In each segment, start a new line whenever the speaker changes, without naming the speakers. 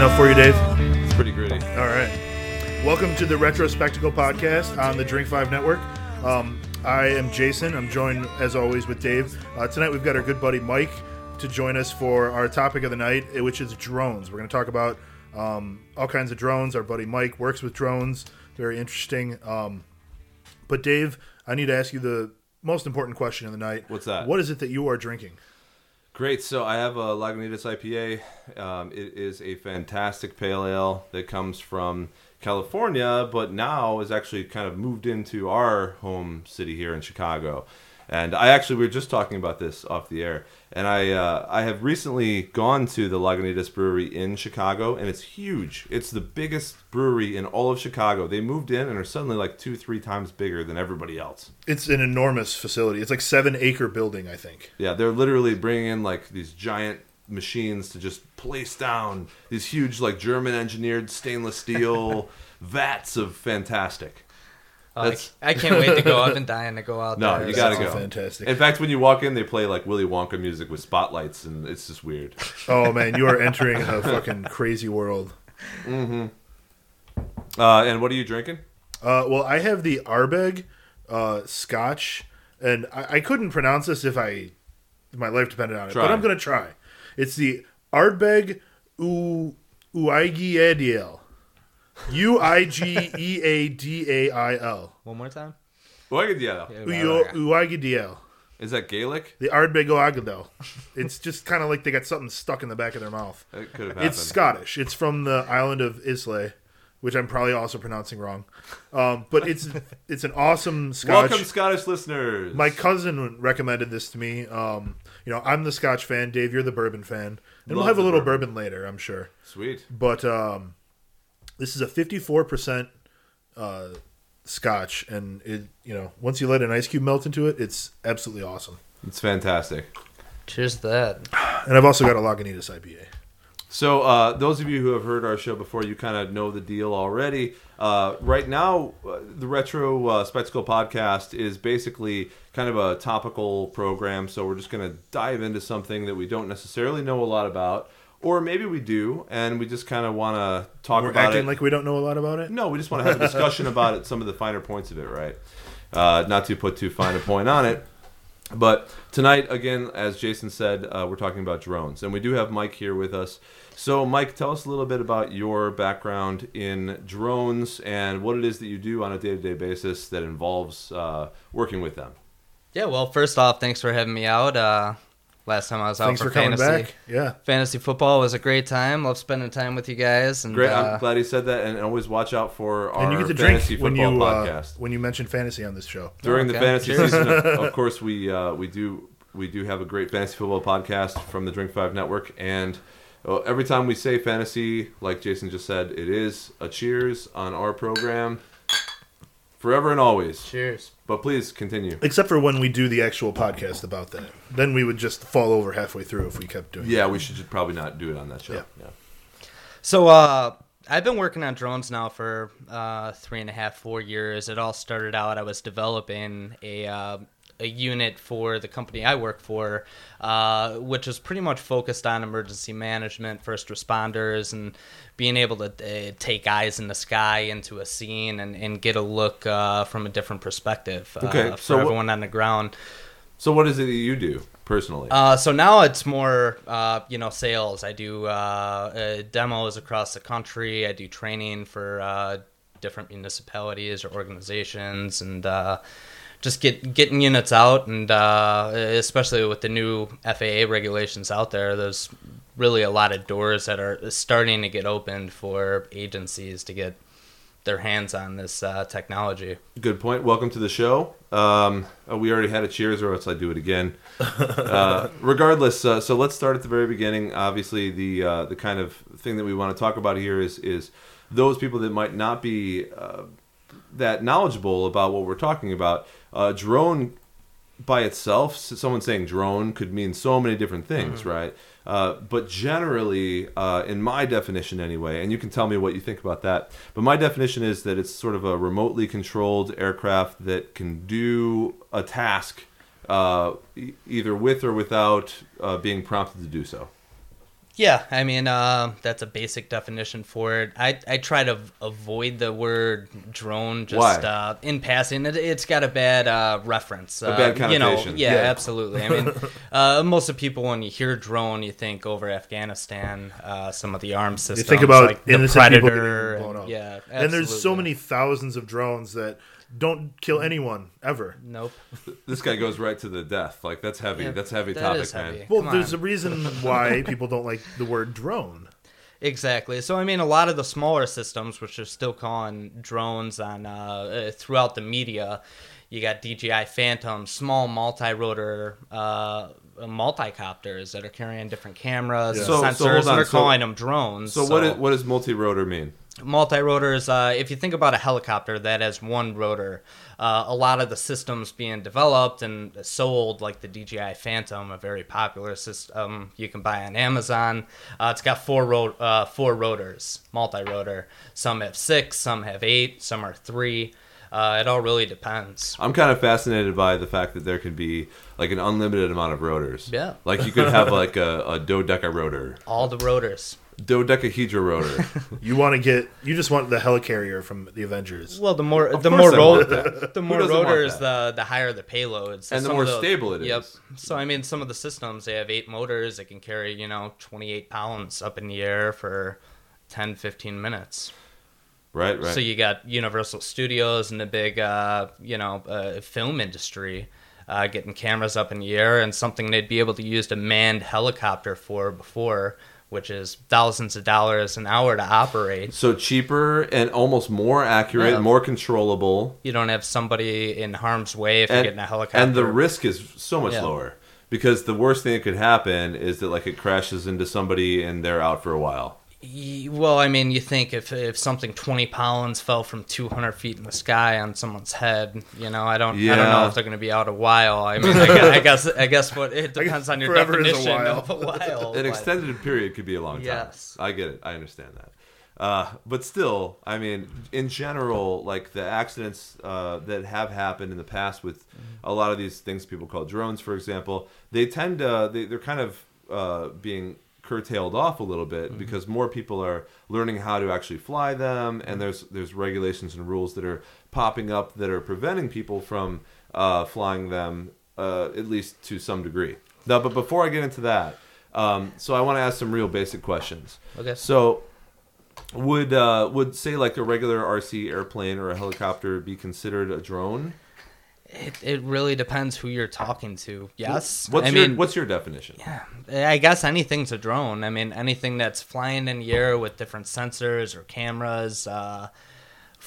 enough for you, Dave?
It's pretty gritty.
All right. Welcome to the Retrospectical Podcast on the Drink Five Network. Um, I am Jason. I'm joined, as always, with Dave. Uh, tonight we've got our good buddy Mike to join us for our topic of the night, eh, which is drones. We're going to talk about um, all kinds of drones. Our buddy Mike works with drones. Very interesting. Um, but Dave, I need to ask you the most important question of the night.
What's that?
What is it that you are drinking?
Great. So I have a Lagunitas IPA. Um, it is a fantastic pale ale that comes from California, but now is actually kind of moved into our home city here in Chicago. And I actually we were just talking about this off the air, and I uh, I have recently gone to the Lagunitas Brewery in Chicago, and it's huge. It's the biggest brewery in all of Chicago. They moved in and are suddenly like two three times bigger than everybody else.
It's an enormous facility. It's like seven acre building, I think.
Yeah, they're literally bringing in like these giant machines to just place down these huge like German engineered stainless steel vats of fantastic.
Oh, I, I can't wait to go. I've been dying to go out
No,
there.
you gotta go.
fantastic.
In fact, when you walk in, they play like Willy Wonka music with spotlights, and it's just weird.
Oh man, you are entering a fucking crazy world.
Uh, and what are you drinking?
Uh, well, I have the Ardbeg uh, Scotch, and I, I couldn't pronounce this if I if my life depended on it,
Try.
but I'm gonna try. It's the Ardbeg U Uigiadiel. U I G E A D A I L.
One more time.
Yeah.
Uyo- Uigiadiel.
Is that Gaelic?
The Ardbeg Oagadel. It's just kind of like they got something stuck in the back of their mouth.
It could have happened.
It's Scottish. It's from the island of Islay, which I'm probably also pronouncing wrong. Um, but it's it's an awesome Scotch.
Welcome, Scottish listeners.
My cousin recommended this to me. Um, you know, I'm the Scotch fan. Dave, you're the bourbon fan, and we'll have a little
bourbon.
bourbon. later, I'm sure.
Sweet.
But um, this is a 54 percent uh, Scotch, and it you know once you let an ice cube melt into it, it's absolutely awesome.
It's fantastic.
Cheers to that.
And I've also got a Lagunitas IPA.
So, uh, those of you who have heard our show before, you kind of know the deal already. Uh, right now, uh, the Retro uh, Spectacle podcast is basically kind of a topical program. So, we're just going to dive into something that we don't necessarily know a lot about, or maybe we do, and we just kind of want to talk
We're
about
acting
it.
like we don't know a lot about it.
no, we just want to have a discussion about it, some of the finer points of it, right? Uh, not to put too fine a point on it. But tonight, again, as Jason said, uh, we're talking about drones, and we do have Mike here with us. So, Mike, tell us a little bit about your background in drones and what it is that you do on a day-to-day basis that involves uh, working with them.
Yeah. Well, first off, thanks for having me out. Uh, last time I was out
Thanks
for,
for
fantasy.
back. Yeah.
Fantasy football was a great time. Love spending time with you guys. And
Great,
uh,
I'm glad he said that, and always watch out for our
and you get to drink
fantasy
when
football
you uh, when you mention fantasy on this show.
during the
Okay.
fantasy season. Of, of course, we uh, we do we do have a great fantasy football podcast from the Drink Five Network, and uh, every time we say fantasy, like Jason just said, it is a cheers on our program, forever and always.
cheers.
But please continue.
Except for when we do the actual podcast about that, then we would just fall over halfway through if we kept doing. It.
Yeah, we should just probably not do it on that show.
Yeah.
Yeah.
So uh, I've been working on drones now for uh, three and a half, four years. It all started out. I was developing a uh, a unit for the company I work for, uh, which is pretty much focused on emergency management, first responders, and being able to uh, take eyes in the sky into a scene and, and get a look uh, from a different perspective uh,
Okay,
for
so
everyone on the ground.
So, what is it that you do personally?
Uh, so now it's more, uh, you know, sales. I do uh, uh, demos across the country. I do training for uh, different municipalities or organizations, and uh, just get getting units out. And uh, especially with the new FAA regulations out there, there's really a lot of doors that are starting to get opened for agencies to get their hands on this uh, technology.
Good point. Welcome to the show. Um, uh, we already had a cheers, or else I do it again. uh, regardless, uh, so let's start at the very beginning. Obviously, the uh, the kind of thing that we want to talk about here is is those people that might not be uh, that knowledgeable about what we're talking about. Uh, drone by itself, someone saying drone could mean so many different things, right? Uh, but generally, uh, in my definition anyway, and you can tell me what you think about that, but my definition is that it's sort of a remotely controlled aircraft that can do a task uh, e- either with or without uh, being prompted to do so.
Yeah, I mean uh, that's a basic definition for it. I, I try to avoid the word drone just Uh, in passing. It, it's got a bad uh, reference.
A
uh,
bad
You know, yeah,
Yeah.
absolutely. I mean, uh, most of people when you hear drone, you think over Afghanistan, uh, some of the arms systems.
You think about
like the
innocent people
Predator.
getting blown
and-
up.
yeah,
And there's so many thousands of drones that don't kill anyone ever.
Nope.
This guy goes right to the death. Like that's heavy.
Yeah,
that's a heavy
that
topic,
is
man.
Well,
Come
there's
on.
a reason why people don't like the word drone.
Exactly. So I mean, a lot of the smaller systems, which are still calling drones on uh, uh, throughout the media, you got DJI Phantom, small multi-rotor uh, multi-copters that are carrying different cameras,
Yeah.
and
So-
sensors,
so
and
on.
they're
So-
calling them drones.
So, what is, what does multi-rotor mean?
Multi-rotors uh, if you think about a helicopter that has one rotor uh, a lot of the systems being developed and sold like the dji phantom a very popular system you can buy on amazon. Uh, it's got four ro- uh, four rotors multi-rotor. Some have six some have eight some are three. Uh, it all really depends.
I'm kind of fascinated by the fact that there can be like an unlimited amount of rotors.
Yeah.
Like you could have like a, a dodeca rotor,
all the rotors
dodecahedra rotor.
You want to get, you just want the helicarrier from the Avengers.
well, the more the
course
more
I
ro-
want that.
the
Who
more
doesn't want
rotors, the the higher the payloads, So
And the
some
more
of
stable it
Yep.
is.
So I mean, some of the systems they have eight motors that can carry you know 28 pounds up in the air for 10, 15 minutes.
Right, right.
So you got Universal Studios and the big uh, you know uh, film industry. Uh, getting cameras up in the air and something they'd be able to use a manned helicopter for before, which is thousands of dollars an hour to operate.
So cheaper and almost more accurate,
Yeah.
more controllable,
You don't have somebody in harm's way if you're
and,
getting a helicopter.
and the risk is so much
Yeah.
lower. Because the worst thing that could happen is that like it crashes into somebody and they're out for a while.
Well, I mean, you think if if something twenty pounds fell from two hundred feet in the sky on someone's head, you know, I don't, I don't know if they're going to be out a while. I mean, I guess, I guess, I guess what it depends on your
a
definition
while.
of a while.
An extended period could be a long time.
Yes.
I get it. I understand that. Uh, but still, I mean, in general, like the accidents uh, that have happened in the past with a lot of these things people call drones, for example, they tend to they, they're kind of uh, being curtailed off a little bit because more people are learning how to actually fly them, and there's there's regulations and rules that are popping up that are preventing people from uh, flying them uh, at least to some degree. Now, but before I get into that, um, so I want to ask some real basic questions.
Okay.
So, would uh, would say like a regular RC airplane or a helicopter be considered a drone?
It, it really depends who you're talking to. Yes,
What's
I
your
mean,
What's your definition?
Yeah, I guess anything's a drone. I mean, anything that's flying in the air with different sensors or cameras uh,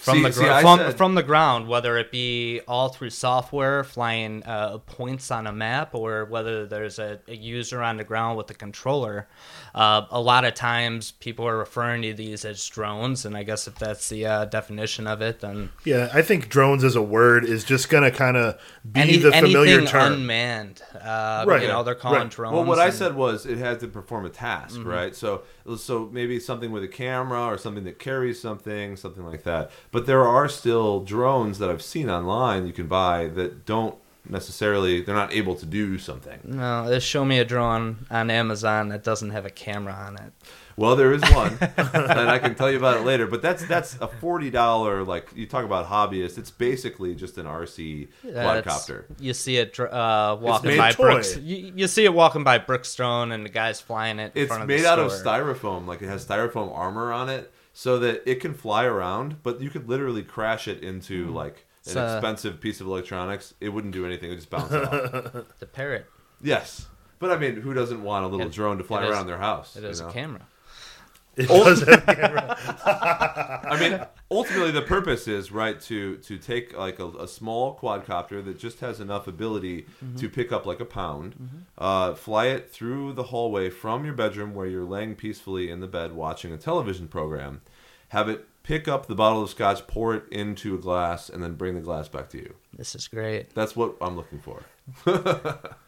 from
See-
the gr-
I
from,
said-
from the ground, whether it be all through software flying uh, points on a map, or whether there's a, a user on the ground with a controller. Uh, a lot of times, people are referring to these as drones, and I guess if that's the uh, definition of it, then
Yeah, I think drones as a word is just going to kind of be
any,
the familiar term.
unmanned, uh,
Right,
you know, they're calling
right.
drones.
Well, what I said was it has to perform a task,
Mm-hmm.
right? So, so maybe something with a camera or something that carries something, something like that. But there are still drones that I've seen online you can buy that don't necessarily they're not able to do something.
No, just show me a drone on Amazon that doesn't have a camera on it.
Well, there is one, and I can tell you about it later. But that's that's a forty dollar like you talk about hobbyist. It's basically just an RC
That's-
quadcopter.
You see it dr- uh, walking
made
by
toy.
Brooks. You, you see it walking by Brookstone, and the guy's flying it. In
It's
front of
made
the
out of styrofoam, like it has styrofoam armor on it, so that it can fly around. But you could literally crash it into hmm. like an
It's,
expensive piece of electronics. It wouldn't do anything; it would just bounce off.
The parrot.
Yes, but I mean, who doesn't want a little
It-
drone to fly
it is-
around their house?
It is
you know?
a camera.
It does have
I mean, ultimately, the purpose is right to to take like a, a small quadcopter that just has enough ability
Mm-hmm.
to pick up like a pound, uh, fly it through the hallway from your bedroom where you're laying peacefully in the bed watching a television program, have it pick up the bottle of scotch, pour it into a glass, and then bring the glass back to you.
This is great.
That's what I'm looking for.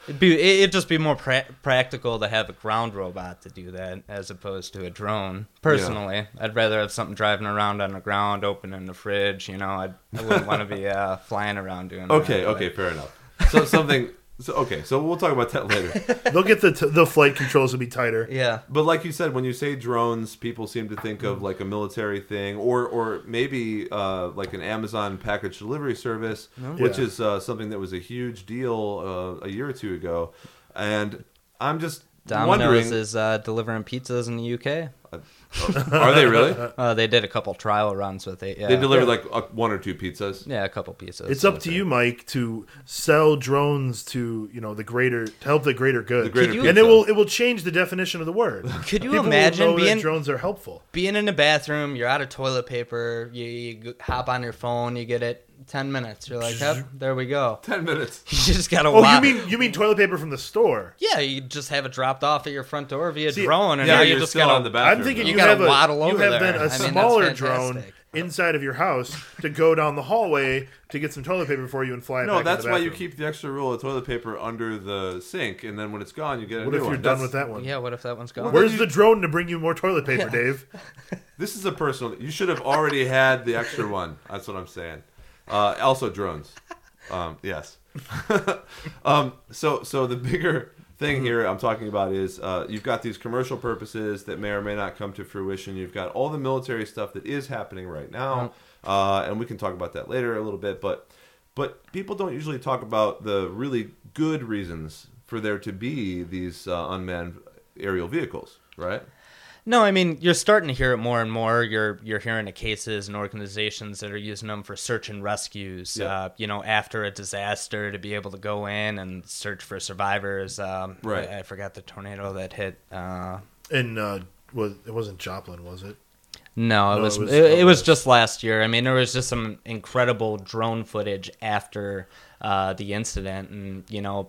It'd be it- it'd just be more pra- practical to have a ground robot to do that as opposed to a drone. Personally, I'd rather have something driving around on the ground, opening the fridge. You know, I'd, I wouldn't want to be uh, flying around doing. That.
Okay,
that,
okay, fair enough. So something So okay, so we'll talk about that later.
They'll get the t- the flight controls to be tighter.
Yeah.
But like you said, when you say drones, people seem to think of like a military thing, or or maybe uh, like an Amazon package delivery service, which
Yeah.
is uh, something that was a huge deal uh, a year or two ago. And I'm just
Domino's
wondering,
is uh, delivering pizzas in the UK.
Are they really?
Uh, they did a couple trial runs with it. Yeah.
They delivered like uh, one or two pizzas.
yeah, a couple pizzas.
It's up to you, Mike, to sell drones to you know the greater to help the greater good,
The greater
you-
and it will it will change the definition of the word.
Could you
People will
imagine
know that
being
drones are helpful?
being in a bathroom? You're out of toilet paper. You, you hop on your phone. You get it. Ten minutes. You're like, yep, there we go.
Ten minutes.
You just gotta.
Oh,
wa-
you mean you mean toilet paper from the store?
Yeah, you just have it dropped off at your front door via
See,
drone, and
Yeah,
now
you're
you just
still
gotta.
on the bathroom.
I'm thinking you,
You
have a
waddle
you
over
have
there.
then
I
a
mean,
smaller drone inside of your house to go down the hallway to get some toilet paper for you and fly
No,
back
that's
the
why you keep the extra roll of toilet paper under the sink, and then when it's gone, you get a
What
new
if you're
one.
done
That's-
with that one?
Yeah, what if that one's gone?
Where's the drone to bring you more toilet paper, Dave?
This is a personal. You should have already had the extra one. That's what I'm saying. Uh, also, drones. Um, yes. um, so, so the bigger thing here I'm talking about is uh, you've got these commercial purposes that may or may not come to fruition. You've got all the military stuff that is happening right now, uh, and we can talk about that later a little bit. But, but people don't usually talk about the really good reasons for there to be these uh, unmanned aerial vehicles, right?
No, I mean you're starting to hear it more and more. You're you're hearing of cases and organizations that are using them for search and rescues.
Yeah.
Uh, you know, after a disaster, to be able to go in and search for survivors. Um,
Right.
I, I forgot the tornado that hit. Uh,
And uh, was it wasn't Joplin, was it?
no, it
No,
was
it
it
was- oh, it was-
just last year. I mean, there was just some incredible drone footage after uh, the incident, and you know.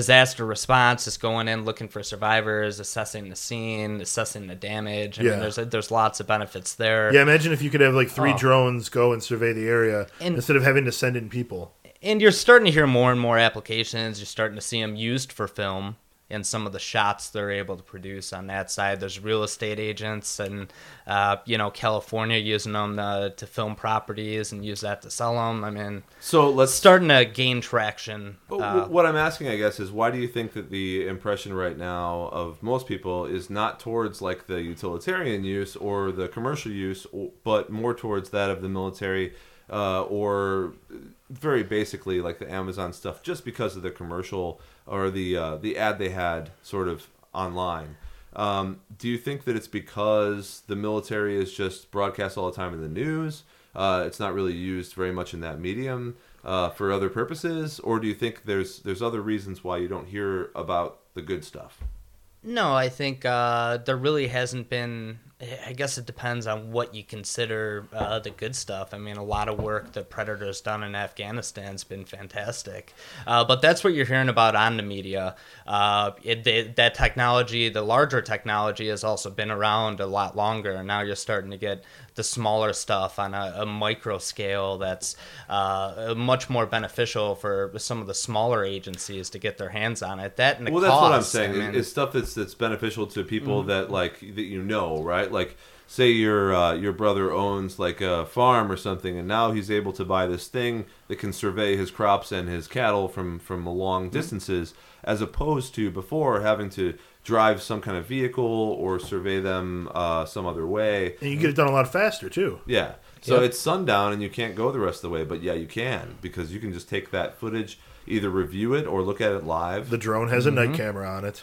Disaster response is going in, looking for survivors, assessing the scene, assessing the damage. I
Yeah.
mean, there's there's lots of benefits there.
Yeah, imagine if you could have like three
Oh.
drones go and survey the area
And-
instead of having to send in people.
and you're starting to hear more and more applications. You're starting to see them used for film and some of the shots they're able to produce on that side. There's real estate agents and uh, you know California using them uh, to film properties and use that to sell them. I mean,
So let's
starting to gain traction.
But
Uh,
what I'm asking, I guess, is why do you think that the impression right now of most people is not towards like the utilitarian use or the commercial use, but more towards that of the military, uh, or very basically like the Amazon stuff, just because of the commercial or the uh, the ad they had sort of online. Um, do you think that it's because the military is just broadcast all the time in the news? Uh, it's not really used very much in that medium uh, for other purposes, or do you think there's there's other reasons why you don't hear about the good stuff?
No, I think uh, there really hasn't been. I guess it depends on what you consider uh, the good stuff. I mean, a lot of work that Predator's done in Afghanistan's been fantastic, uh, but that's what you're hearing about on the media. Uh, it, they, that technology, the larger technology, has also been around a lot longer, and now you're starting to get the smaller stuff on a, a micro scale that's uh, much more beneficial for some of the smaller agencies to get their hands on it. That and the
well, that's what I'm saying.
I mean-
it's stuff that's that's beneficial to people
Mm-hmm.
that like that you know, right? Like say your uh, your brother owns like a farm or something, and now he's able to buy this thing that can survey his crops and his cattle from from long
Mm-hmm.
distances, as opposed to before having to drive some kind of vehicle or survey them uh, some other way.
And you get it done a lot faster too.
Yeah. So
Yep.
it's sundown and you can't go the rest of the way, but yeah, you can because you can just take that footage, either review it or look at it live.
The drone has a
Mm-hmm.
night camera on it.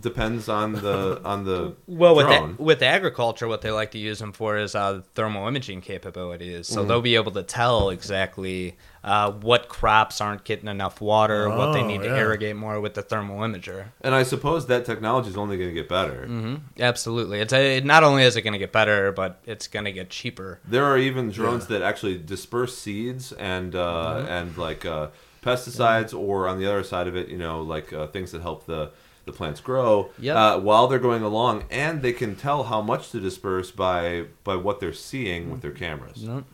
Depends on the on the
Well, with a- with agriculture, what they like to use them for is uh, thermal imaging capabilities.
Mm-hmm.
So they'll be able to tell exactly uh, what crops aren't getting enough water, what they
Oh,
need to irrigate more with the thermal imager.
and I suppose that technology is only going to get better.
hmm Absolutely, it's a, not only is it going to get better, but it's going to get cheaper.
There are even drones that actually disperse seeds and uh,
Mm-hmm.
and like uh, pesticides, or on the other side of it, you know, like uh, things that help the the plants grow
Yep.
uh, while they're going along, and they can tell how much to disperse by by what they're seeing with their cameras.
Mhm.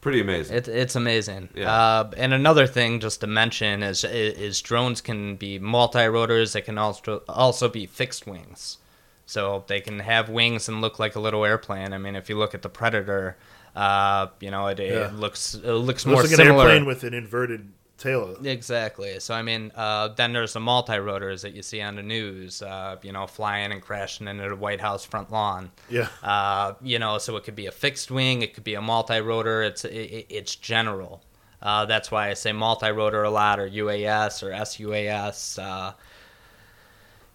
Pretty amazing.
It, it's amazing.
Yeah.
Uh, and another thing just to mention is, is drones can be multi-rotors. They can also also be fixed wings, so they can have wings and look like a little airplane. I mean, if you look at the Predator, uh, you know it,
Yeah.
it looks it looks
It
more
looks like an
similar.
airplane with an inverted tail.
Exactly. So I mean, uh, then there's the multi-rotors that you see on the news, uh, you know, flying and crashing into the White House front lawn.
Yeah.
Uh, you know, so it could be a fixed wing, it could be a multi-rotor. It's it, it's general. Uh, that's why I say multi-rotor a lot, or UAS or SUAS. Uh,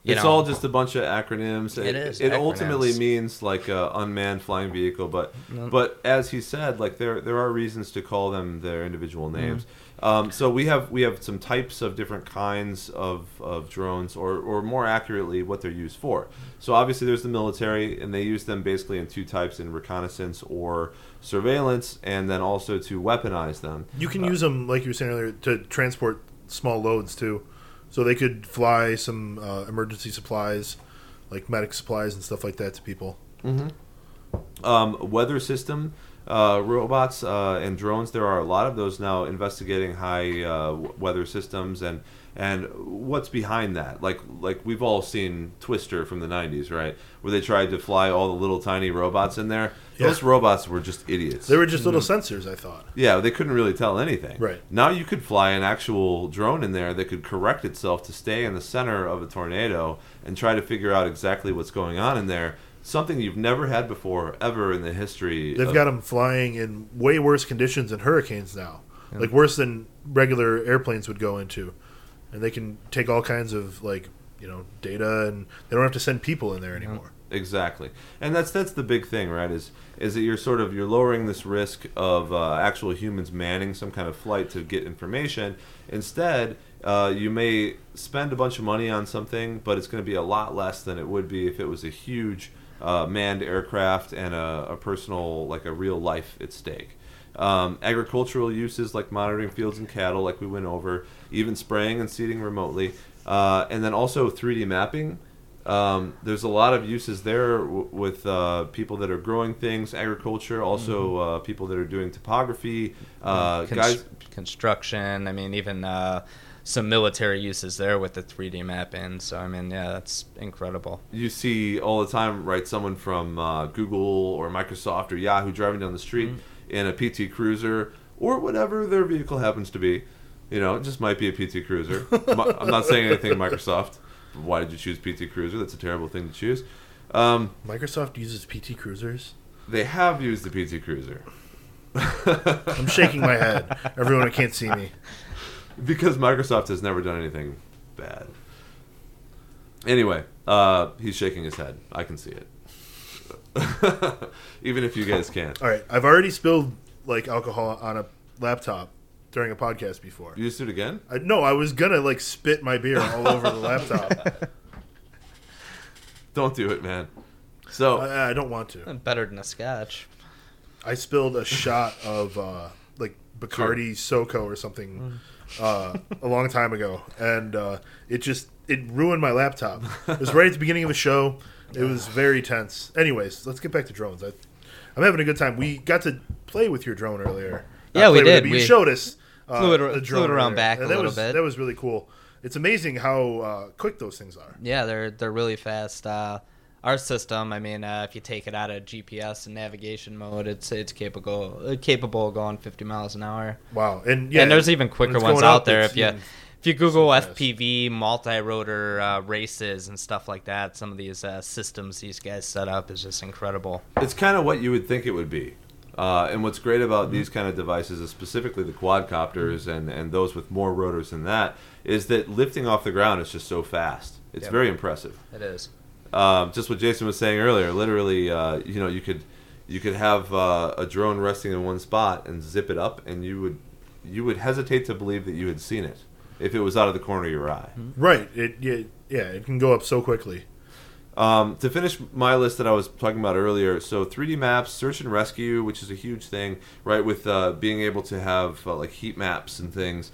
you
it's
know.
all just a bunch of acronyms.
It is
It ultimately means like a unmanned flying vehicle, but but as he said, like there there are reasons to call them their individual
Mm-hmm.
Um, so we have we have some types of different kinds of, of drones, or or more accurately, what they're used for. So obviously, there's the military, and they use them basically in two types: in reconnaissance or surveillance, and then also to weaponize them.
You can use them, like you were saying earlier, to transport small loads too. So they could fly some uh, emergency supplies, like medic supplies and stuff like that, to people.
um, weather system uh, robots uh, and drones. There are a lot of those now investigating high uh, weather systems and and what's behind that. Like like we've all seen Twister from the '90s, right? Where they tried to fly all the little tiny robots in there.
Yeah.
Those robots were just idiots.
They were just little sensors, I thought.
Yeah, they couldn't really tell anything.
Right.
Now you could fly an actual drone in there that could correct itself to stay in the center of a tornado and try to figure out exactly what's going on in there. Something you've never had before, ever in the history.
They've
of-
got them flying in way worse conditions than hurricanes now, like worse than regular airplanes would go into, and they can take all kinds of like you know data, and they don't have to send people in there anymore.
Exactly, and that's that's the big thing, right? Is is that you're sort of you're lowering this risk of uh, actual humans manning some kind of flight to get information. Instead, uh, you may spend a bunch of money on something, but it's going to be a lot less than it would be if it was a huge uh, manned aircraft and a, a personal, like a real life at stake. Um, agricultural uses like monitoring fields and cattle, like we went over, even spraying and seeding remotely, uh, and then also 3D mapping. Um, there's a lot of uses there w- with uh, people that are growing things, agriculture, also uh, people that are doing topography. Uh,
Const-
guys,
construction. I mean, even uh, some military uses there with the 3D map in. So I mean, yeah, that's incredible.
you see all the time, right? Someone from uh, Google or Microsoft or Yahoo driving down the street in a PT Cruiser or whatever their vehicle happens to be. You know, it just might be a PT Cruiser. I'm not saying anything Microsoft. Why did you choose PT Cruiser? That's a terrible thing to choose. Um,
Microsoft uses PT Cruisers.
they have used the PT Cruiser
I'm shaking my head. Everyone can't see me.
because Microsoft has never done anything bad. Anyway, uh, he's shaking his head. I can see it. Even if you guys can't.
All right, I've already spilled like alcohol on a laptop during a podcast before.
You just do it again?
I, no, I was gonna like spit my beer all over the laptop.
Don't do it, man. So
I, I don't want to.
Better than a scotch.
I spilled a shot of uh, like Bacardi Soco or something uh, a long time ago, and uh, it just it ruined my laptop. It was right at the beginning of the show. It was very tense. Anyways, let's get back to drones. I, I'm having a good time. We got to play with your drone earlier.
Yeah, we
play it,
did.
you
We
showed us. Uh,
flew it-
the
flew it around
earlier.
back
And
a little
was,
bit.
That was really cool. It's amazing how uh, quick those things are.
Yeah, they're they're really fast. Our system, I mean, uh, if you take it out of GPS and navigation mode, it's it's capable uh, capable of going 50 miles an hour.
Wow, and yeah,
and there's even quicker ones out
up,
there. If you if you Google
so.
FPV multi-rotor uh, races and stuff like that, some of these uh, systems these guys set up is just incredible.
it's kind of what you would think it would be. Uh, and what's great about
Mm-hmm.
these kind of devices, is specifically the quadcopters and, and those with more rotors than that, is that lifting off the ground is just so fast. It's
Yep.
very impressive.
It is.
Um, just what Jason was saying earlier. Literally, uh, you know, you could you could have uh, a drone resting in one spot and zip it up, and you would you would hesitate to believe that you had seen it if it was out of the corner of your eye.
right, it yeah, yeah, it can go up so quickly.
Um, to finish my list that I was talking about earlier, so 3D maps, search and rescue, which is a huge thing, right? With uh, being able to have uh, like heat maps and things.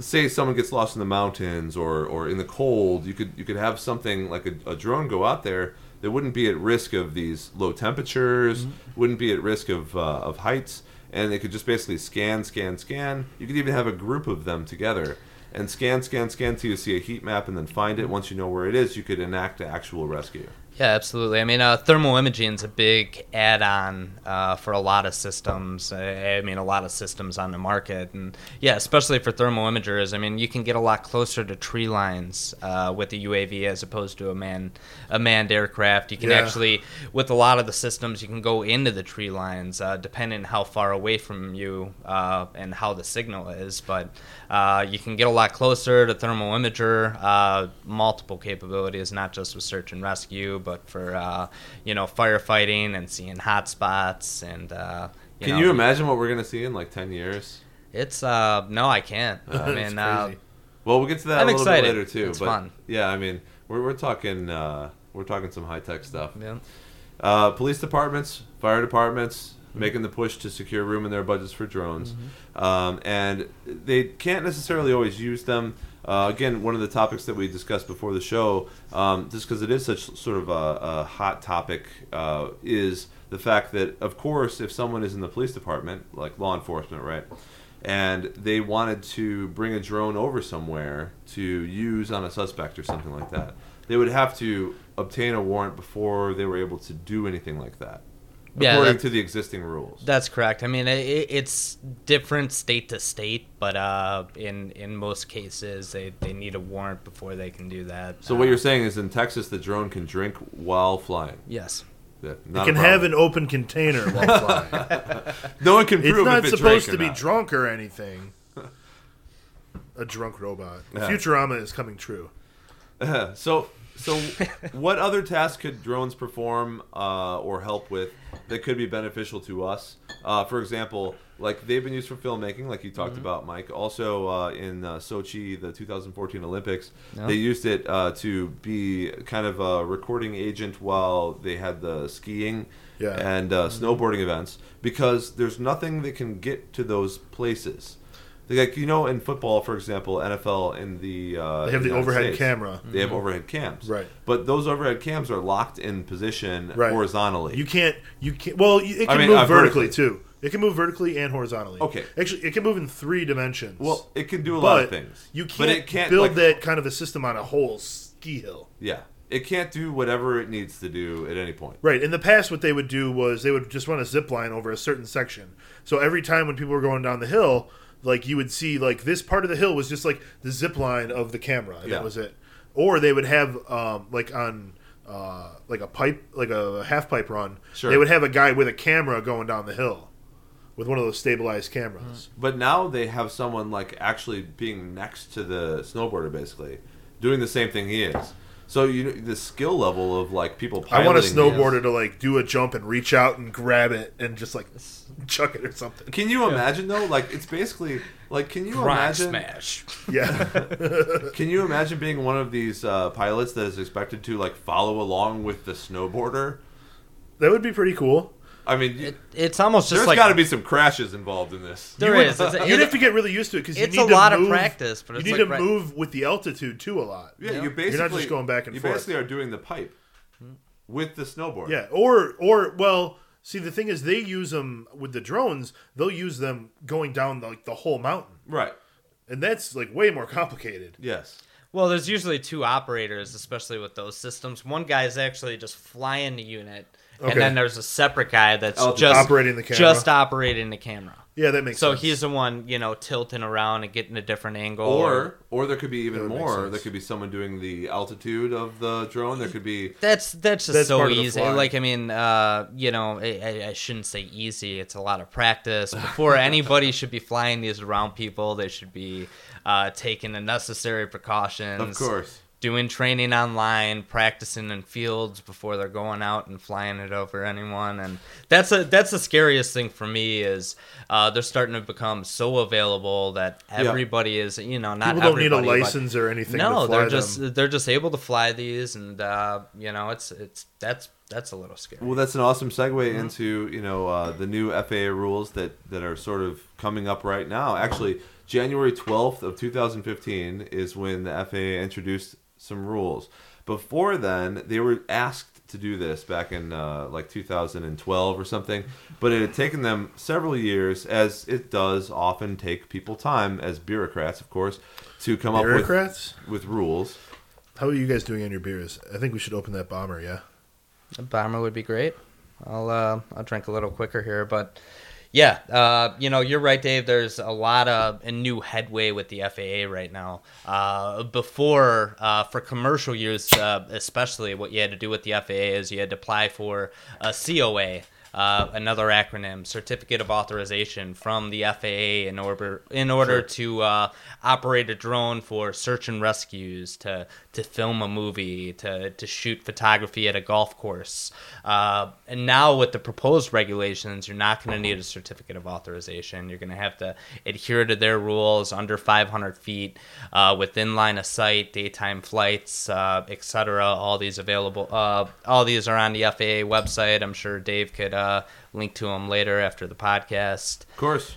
Say someone gets lost in the mountains or, or in the cold, you could you could have something like a, a drone go out there that wouldn't be at risk of these low temperatures, wouldn't be at risk of uh, of heights, and they could just basically scan, scan, scan. You could even have a group of them together and scan, scan, scan till you see a heat map, and then find it. Once you know where it is, you could enact an actual rescue.
Yeah, absolutely. I mean, uh, thermal imaging is a big add-on uh, for a lot of systems. I, I mean, a lot of systems on the market, and yeah, especially for thermal imagers. I mean, you can get a lot closer to tree lines uh, with a UAV as opposed to a man a manned aircraft. You can
Yeah.
actually, with a lot of the systems, you can go into the tree lines, uh, depending how far away from you uh, and how the signal is. But uh, you can get a lot closer to thermal imager, uh, multiple capabilities, not just with search and rescue, but for uh, you know firefighting and seeing hot spots and. Uh, you
Can
know,
you imagine what we're gonna see in like ten years?
It's uh no, I can't. I mean, uh.
Well, we'll get to that
I'm
a little
excited.
bit later too.
It's
but
fun.
yeah, I mean, we're we're talking uh, we're talking some high tech stuff.
yeah.
Uh, police departments, fire departments, making the push to secure room in their budgets for drones, um, and they can't necessarily always use them. Uh, again, one of the topics that we discussed before the show, um, just because it is such sort of a, a hot topic, uh, is the fact that, of course, if someone is in the police department, like law enforcement, right, and they wanted to bring a drone over somewhere to use on a suspect or something like that, they would have to obtain a warrant before they were able to do anything like that,
Yeah,
according
that-
to the existing rules.
That's correct. I mean, it, it's different state to state, but uh, in in most cases, they, they need a warrant before they can do that.
So
Uh,
what you're saying is, in Texas, the drone can drink while flying.
yes,
Yeah,
It
not a
can have an open container while flying.
No one can prove
it's
prove
not
if it
supposed to be
not.
drunk or anything. A drunk robot.
Yeah.
Futurama is coming true.
so, so what other tasks could drones perform uh, or help with that could be beneficial to us? Uh, for example, like they've been used for filmmaking, like you
Mm-hmm.
talked about, Mike. Also uh, in uh, Sochi, the 2014 Olympics,
Yeah.
they used it uh, to be kind of a recording agent while they had the skiing
Yeah.
and uh, snowboarding events because there's nothing that can get to those places. Like you know, in football, for example, NFL in the uh,
They have the
United
overhead
States,
camera.
They have overhead cams,
Right.
But those overhead cams are locked in position
Right.
horizontally.
You can't. You can't. Well, you- it
I
can
mean,
move
uh,
vertically,
vertically.
too. It can move vertically and horizontally.
Okay.
Actually, it can move in three dimensions.
well, it can do a
but
lot of things.
you can't,
but it can't
build
like,
that kind of a system on a whole ski hill.
Yeah, it can't do whatever it needs to do at any point.
Right. In the past, what they would do was they would just run a zip line over a certain section. So every time when people were going down the hill, like you would see like this part of the hill was just like the zip line of the camera, and
Yeah.
that was it. Or they would have um, like on uh, like a pipe, like a half pipe run.
Sure.
They would have a guy with a camera going down the hill with one of those stabilized cameras.
But now they have someone like actually being next to the snowboarder, basically doing the same thing he is. So you know, the skill level of like people.
I want a snowboarder to like do a jump and reach out and grab it and just like chuck it or something.
Can you imagine though? Like it's basically like can you
rock
imagine?
smash.
Yeah.
Can you imagine being one of these uh, pilots that is expected to like follow along with the snowboarder?
that would be pretty cool.
I mean,
It, it's almost just
there's
like
got to be some crashes involved in this.
There
You would-
is. It's-
You'd have to get really used to it because you
it's
need
a
to
lot of practice, but
you need
like
to
right-
move with the altitude too a lot.
Yeah,
Yeah.
you basically
You're not just going back and
you
forth.
basically are doing the pipe with the snowboard.
Yeah, or or well, see the thing is they use them with the drones. They'll use them going down like the whole mountain,
Right.
and that's like way more complicated.
Yes.
Well, there's usually two operators, especially with those systems. One guy's actually just flying the unit,
Okay.
and then there's a separate guy that's
Oh,
just
operating the camera.
just operating the camera.
Yeah, that makes
So
sense.
he's the one, you know, tilting around and getting a different angle.
Or or there could be even
That would make
more. There could be someone doing the altitude of the drone. There could be
that's that's just
That's
so
part of the
easy. Like I mean, uh, you know, I, I, I shouldn't say easy. It's a lot of practice. Before anybody should be flying these around people, they should be uh, taking the necessary precautions.
of course.
doing training online, practicing in fields before they're going out and flying it over anyone, and that's a that's the scariest thing for me is uh, they're starting to become so available that everybody is you know not
people don't need a
everybody, but-
license or anything.
No,
to fly
they're just
them.
they're just able to fly these, and uh, you know it's it's that's that's a little scary.
Well, that's an awesome segue
Mm-hmm.
into you know uh, the new FAA rules that that are sort of coming up right now. Actually, January twelfth of 2015 is when the FAA introduced some rules. Before then, they were asked to do this back in uh, like 2012 or something, but it had taken them several years, as it does often take people time as bureaucrats, of course, to come up with with rules.
How are you guys doing on your beers? I think we should open that bomber. Yeah.
A bomber would be great. I'll uh, I'll drink a little quicker here, but yeah, uh, you know you're right, Dave. There's a lot of a new headway with the FAA right now. Uh, before uh, for commercial use, uh, especially, what you had to do with the FAA is you had to apply for a COA. Uh, another acronym, Certificate of Authorization from the FAA, in order in order to uh, operate a drone for search and rescues, to to film a movie, to to shoot photography at a golf course. Uh, and now with the proposed regulations, you're not going to need a certificate of authorization. You're going to have to adhere to their rules under 500 feet, uh, within line of sight, daytime flights, uh, etc. All these available. Uh, all these are on the FAA website. I'm sure Dave could uh, link to them later after the podcast.
Of course.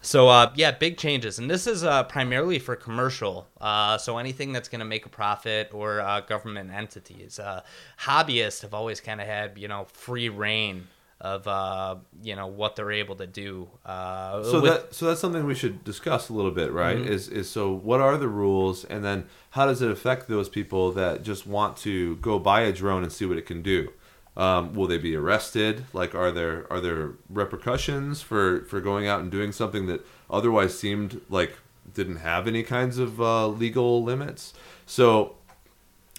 So uh, yeah, big changes, and this is uh, primarily for commercial. Uh, so anything that's going to make a profit or uh, government entities. Uh, hobbyists have always kind of had you know free reign of uh, you know what they're able to do. Uh,
So
with-
that so that's something we should discuss a little bit, right? Is is so what are the rules, and then how does it affect those people that just want to go buy a drone and see what it can do? Um, will they be arrested? Like, are there are there repercussions for for going out and doing something that otherwise seemed like didn't have any kinds of uh, legal limits? So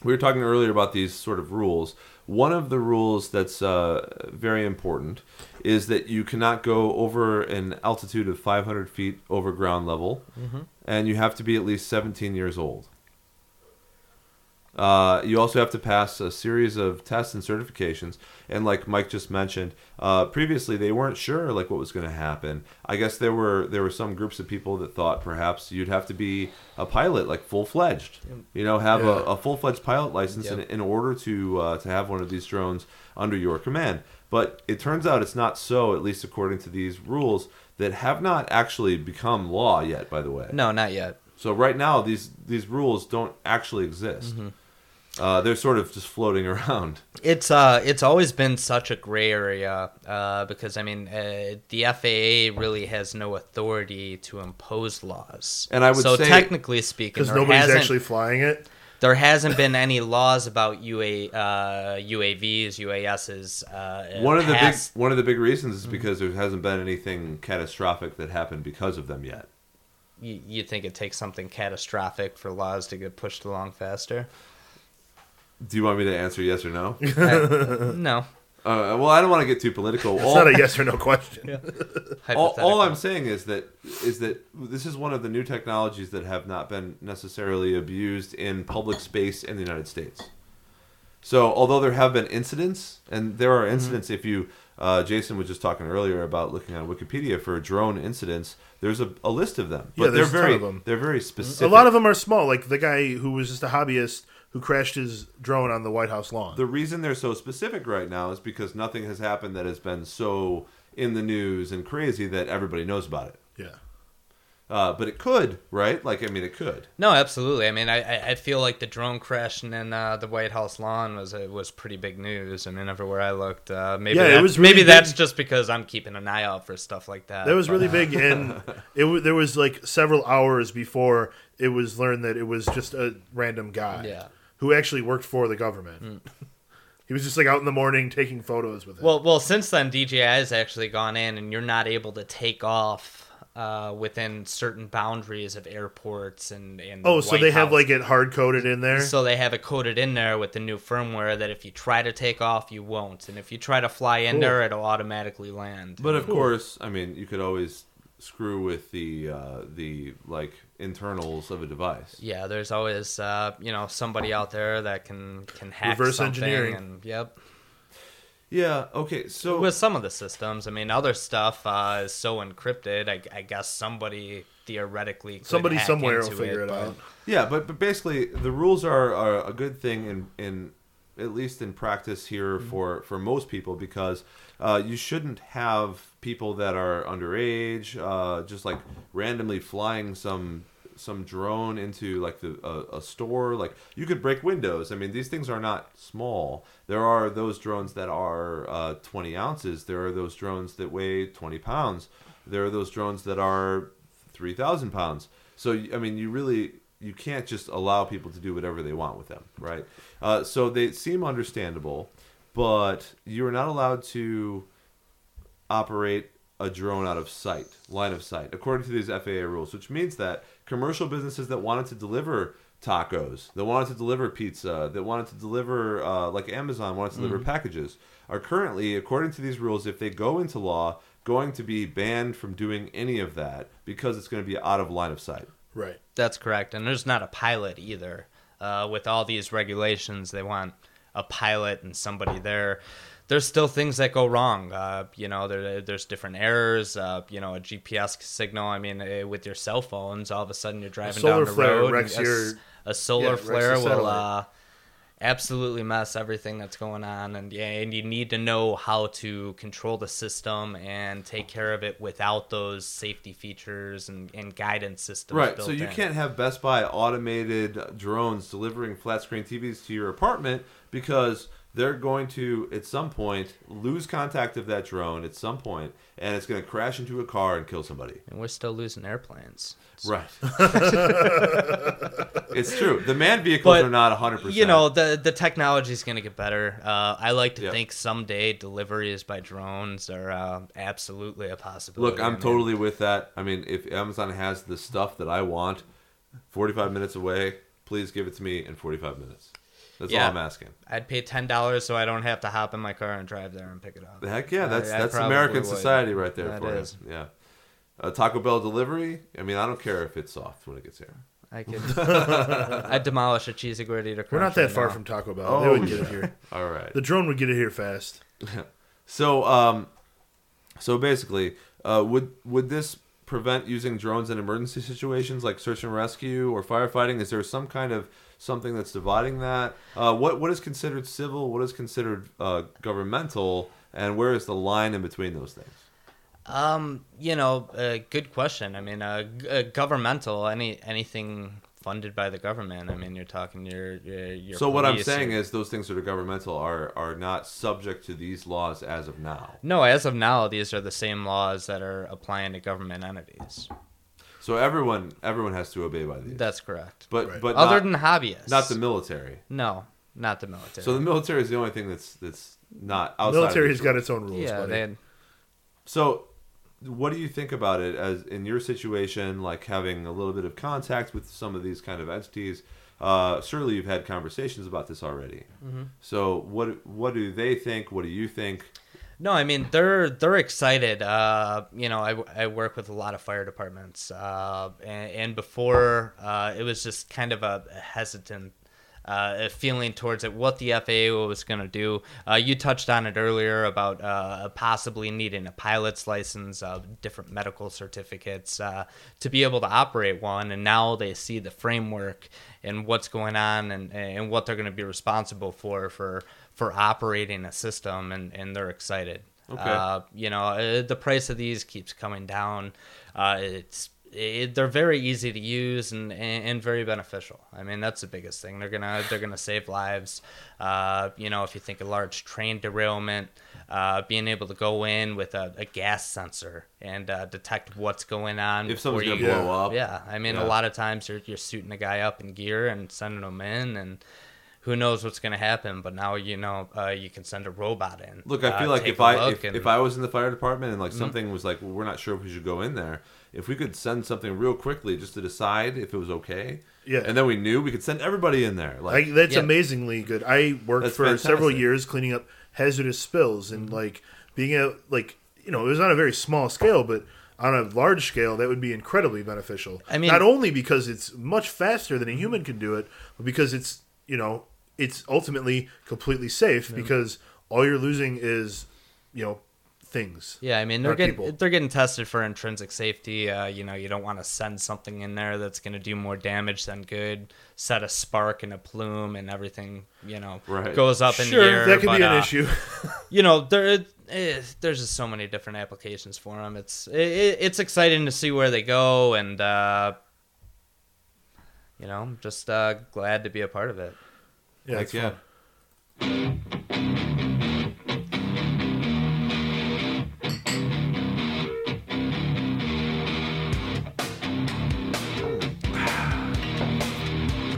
we were talking earlier about these sort of rules. One of the rules that's uh, very important is that you cannot go over an altitude of 500 feet over ground level, and you have to be at least 17 years old. Uh, you also have to pass a series of tests and certifications. And like Mike just mentioned, uh, previously they weren't sure like what was going to happen. I guess there were there were some groups of people that thought perhaps you'd have to be a pilot, like full fledged. You know, have
Yeah.
a, a full fledged pilot license in, in order to uh, to have one of these drones under your command. But it turns out it's not so, at least according to these rules that have not actually become law yet. By the way,
no, not yet.
so right now, these these rules don't actually exist.
Mm-hmm.
Uh, they're sort of just floating around.
It's uh, it's always been such a gray area uh, because I mean, uh, the FAA really has no authority to impose laws.
And I would
so
say-
technically speaking,
because
there
nobody's
hasn't,
actually flying it.
there hasn't been any laws about UA, uh, UAVs, UASs. Uh,
One of the big one of the big reasons is because there hasn't been anything catastrophic that happened because of them yet.
You, you think it takes something catastrophic for laws to get pushed along faster?
Do you want me to answer yes or no?
Uh, no.
Uh, well, I don't want to get too political.
It's
All-
not a yes or no question.
all, all I'm saying is that is that this is one of the new technologies that have not been necessarily abused in public space in the United States. So, although there have been incidents, and there
Mm-hmm.
are incidents, if you, uh, Jason was just talking earlier about looking on Wikipedia for drone incidents. There's a, a list of them,
Yeah,
but they're
there's a ton
very
of them.
they're very specific.
A lot of them are small, like the guy who was just a hobbyist who crashed his drone on the White House lawn.
The reason they're so specific right now is because nothing has happened that has been so in the news and crazy that everybody knows about it.
yeah.
Uh, but it could, right? Like, I mean, it could.
No, absolutely. I mean, I, I- I feel like the drone crashing in uh, the White House lawn was uh, was pretty big news. I mean, everywhere I looked, uh, maybe
Yeah, it
that-
was really
maybe
big.
that's just because I'm keeping an eye out for stuff like that.
That was
but-
really big, and it w- there was like several hours before it was learned that it was just a random guy
Yeah.
Who actually worked for the government. he was just like out in the morning taking photos with it.
Well, well, since then DJI has actually gone in, and you're not able to take off uh, within certain boundaries of airports and and.
oh, so
White
they have like it hard coded in there.
So they have it coded in there with the new firmware that if you try to take off, you won't, and if you try to fly in
Cool.
there, it'll automatically land.
But of course, I mean, you could always screw with the uh, the like internals of a device.
yeah, there's always uh, you know somebody out there that can can hack
Reverse
something
engineering.
And, yep.
Yeah. Okay. So
With some of the systems, I mean, other stuff uh, is so encrypted. I, I guess somebody theoretically could
Somebody
hack
somewhere will
into
figure it,
but-
out.
yeah, but but basically, the rules are, are a good thing in in at least in practice here
Mm-hmm.
for for most people because uh, you shouldn't have people that are underage uh, just like randomly flying some some drone into like the a, a store. Like you could break windows. I mean these things are not small. There are those drones that are uh, 20 ounces. There are those drones that weigh 20 pounds. There are those drones that are 3000 pounds. So i mean you really you can't just allow people to do whatever they want with them right uh, so they seem understandable but you are not allowed to operate a drone out of sight, line of sight, according to these FAA rules, which means that commercial businesses that wanted to deliver tacos, that wanted to deliver pizza, that wanted to deliver, uh, like Amazon wanted to deliver packages, are currently, according to these rules, if they go into law, going to be banned from doing any of that because it's going to be out of line of sight.
Right.
That's correct, and there's not a pilot either. Uh, with all these regulations, they want a pilot and somebody there. There's still things that go wrong. Uh, you know, there, there's different errors. Uh, you know, a GPS signal. I mean, uh, with your cell phones, all of a sudden you're driving down the road. and
your-
a solar
yeah,
flare will uh, absolutely mess everything that's going on, and yeah, and you need to know how to control the system and take care of it without those safety features and, and guidance systems.
Right. So you
in.
can't have Best Buy automated drones delivering flat screen TVs to your apartment because they're going to at some point lose contact of that drone at some point and it's going to crash into a car and kill somebody.
And we're still losing airplanes.
Right. it's true. The manned vehicles
But,
are not 100%.
You know, the the technology is going to get better. Uh, I like to
Yeah.
think someday deliveries by drones are uh, absolutely a possibility.
Look,
I
I'm
mean,
totally with that. I mean, if Amazon has the stuff that I want 45 minutes away, please give it to me in 45 minutes. That's
Yeah.
all I'm asking.
I'd pay ten dollars so I don't have to hop in my car and drive there and pick it up.
Heck yeah, that's
I
that's
probably
American
would.
society right there
That
for
is.
you. Yeah. Uh, Taco Bell delivery. I mean, I don't care if it's soft when it gets here.
I could. I'd demolish a cheesy gordita.
We're not that
right
far
now.
from Taco Bell. they
Oh,
would get it here.
All right.
The drone would get it here fast.
So, um, so basically, uh, would would this prevent using drones in emergency situations like search and rescue or firefighting? Is there some kind of something that's dividing that? Uh, what what is considered civil? What is considered uh, governmental? And where is the line in between those things?
Um, you know, uh, good question. I mean, uh, g- uh, governmental, any anything funded by the government. I mean, you're talking your your. your
so what I'm saying is those things that are governmental are are not subject to these laws as of now.
no, as of now, these are the same laws that are applying to government entities.
So everyone everyone has to obey by these.
That's correct.
but
Right.
but
Other
not,
than hobbyists,
not the military.
no, not the military.
So the military is the only thing that's that's not outside. of
Military's
these
got its own rules.
yeah,
buddy.
they
So, what do you think about it as in your situation, like having a little bit of contact with some of these kind of entities? Uh, surely you've had conversations about this already.
Mm-hmm.
So, what what do they think? What do you think?
No, I mean they're they're excited. Uh, you know, I, I work with a lot of fire departments, uh, and, and before uh, it was just kind of a hesitant uh, feeling towards it. What the FAA was going to do. Uh, you touched on it earlier about uh, possibly needing a pilot's license, uh, different medical certificates uh, to be able to operate one, and now they see the framework and what's going on and and what they're going to be responsible for for for operating a system, and, and they're excited.
Okay.
Uh, you know, uh, the price of these keeps coming down. Uh, it's it, they're very easy to use and, and, and very beneficial. I mean, that's the biggest thing. They're gonna they're gonna save lives. Uh, you know, if you think a large train derailment, uh, being able to go in with a, a gas sensor and uh, detect what's going on
If someone's
before
gonna
you-
blow up,
yeah, I mean,
Yeah.
a lot of times you're you're suiting a guy up in gear and sending him in, and who knows what's going to happen. But now you know uh, you can send a robot in.
Look, I
uh,
feel like if i if,
and- Mm-hmm.
if I was in the fire department and like something was like, well, we're not sure if we should go in there. If we could send something real quickly just to decide if it was okay,
Yeah.
and then we knew we could send everybody in there. Like,
I, that's
Yeah.
amazingly good. I worked
That's
for several years cleaning up hazardous spills and
Mm-hmm.
like being a like you know it was on a very small scale, but on a large scale that would be incredibly beneficial.
I mean-
not only because it's much faster than a human can do it, but because it's you know it's ultimately completely safe because all you're losing is you know things.
Yeah, I mean they're getting
people.
they're getting tested for intrinsic safety. Uh, you know, you don't want to send something in there that's going to do more damage than good. Set a spark and a plume and everything. You know,
Right.
goes up in
Sure,
the air.
that could
but,
be an
uh,
issue.
You know, there eh, there's just so many different applications for them. It's it, it's exciting to see where they go, and uh, you know, I'm just uh, glad to be a part of it.
Yeah,
Heck yeah.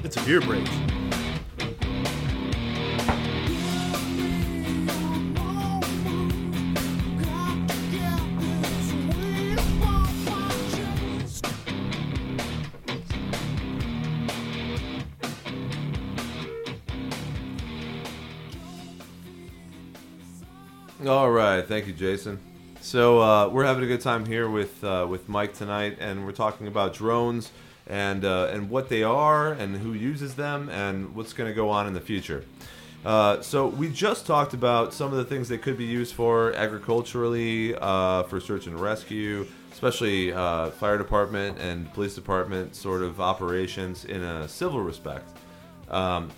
It's a beer break.
All right, thank you, Jason. So uh, we're having a good time here with uh, with Mike tonight, and we're talking about drones and uh, and what they are, and who uses them, and what's going to go on in the future. Uh, so we just talked about some of the things they could be used for agriculturally, uh, for search and rescue, especially uh, fire department and police department sort of operations in a civil respect. Um,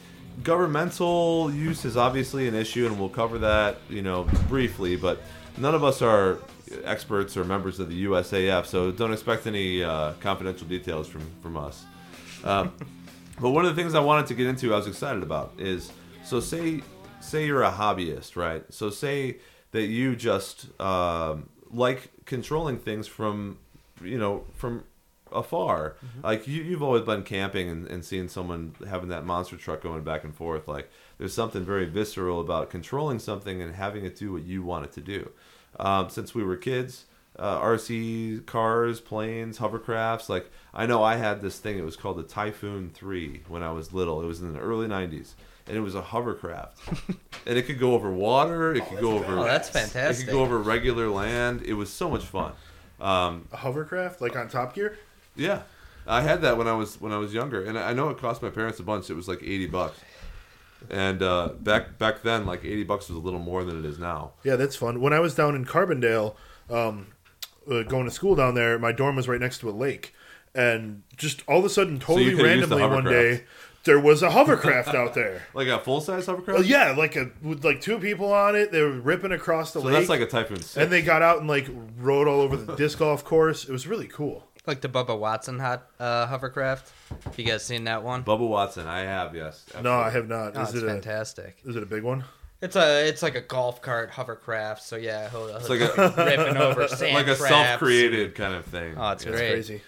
governmental use is obviously an issue, and we'll cover that, you know, briefly. But none of us are experts or members of the USAF, so don't expect any uh, confidential details from from us. Um, but one of the things I wanted to get into, I was excited about, is so say say you're a hobbyist, right? So say that you just um, like controlling things from, you know, from afar. Like you, you've always been camping and, and seeing someone having that monster truck going back and forth. Like there's something very visceral about controlling something and having it do what you want it to do. Um, since we were kids, uh, RC cars, planes, hovercrafts. Like I know I had this thing. It was called the Typhoon Three when I was little. It was in the early '90s, and it was a hovercraft, and it could go over water. It could go over.
Oh, that's fantastic!
It could go over regular land. It was so much fun. Um,
A hovercraft, like on Top Gear.
Yeah, I had that when I was when I was younger, and I know it cost my parents a bunch. It was like eighty bucks, and uh, back back then, like eighty bucks was a little more than it is now.
Yeah, that's fun. When I was down in Carbondale, um, uh, going to school down there, my dorm was right next to a lake, and just all of a sudden, totally
the
randomly, one day, there was a hovercraft out there.
Like a full size hovercraft.
Yeah, like a with like two people on it. They were ripping across the
So
lake,
that's like a Typhoon Six.
and they got out and like rode all over the disc golf course. It was really cool.
Like the Bubba Watson hot uh, hovercraft. Have you guys seen that one?
Bubba Watson, I have yes.
No, I have not.
Oh,
Is
it's
it a
fantastic.
is it a big one?
It's a it's like a golf cart hovercraft. So yeah, he'll, he'll
It's like a
ripping over sand
like a self-created kind of thing.
Oh, it's
Yeah.
That's
Great.
crazy.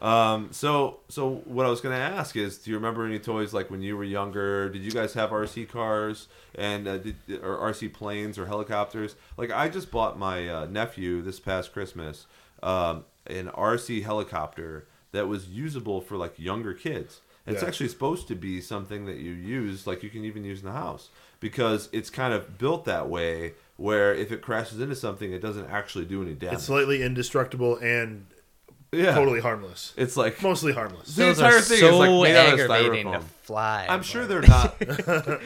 Um, so so what I was gonna ask is, do you remember any toys like when you were younger? Did you guys have RC cars and uh, did, or RC planes or helicopters? Like I just bought my uh, nephew this past Christmas um, an RC helicopter that was usable for like younger kids. It's
Yeah.
actually supposed to be something that you use, like you can even use in the house, because it's kind of built that way where if it crashes into something, it doesn't actually do any damage.
It's slightly indestructible and
yeah,
totally harmless.
It's like
Mostly harmless.
The
Those
entire
are
thing is,
so
like, made out of
to
styrofoam.
fly.
I'm sure they're not.
But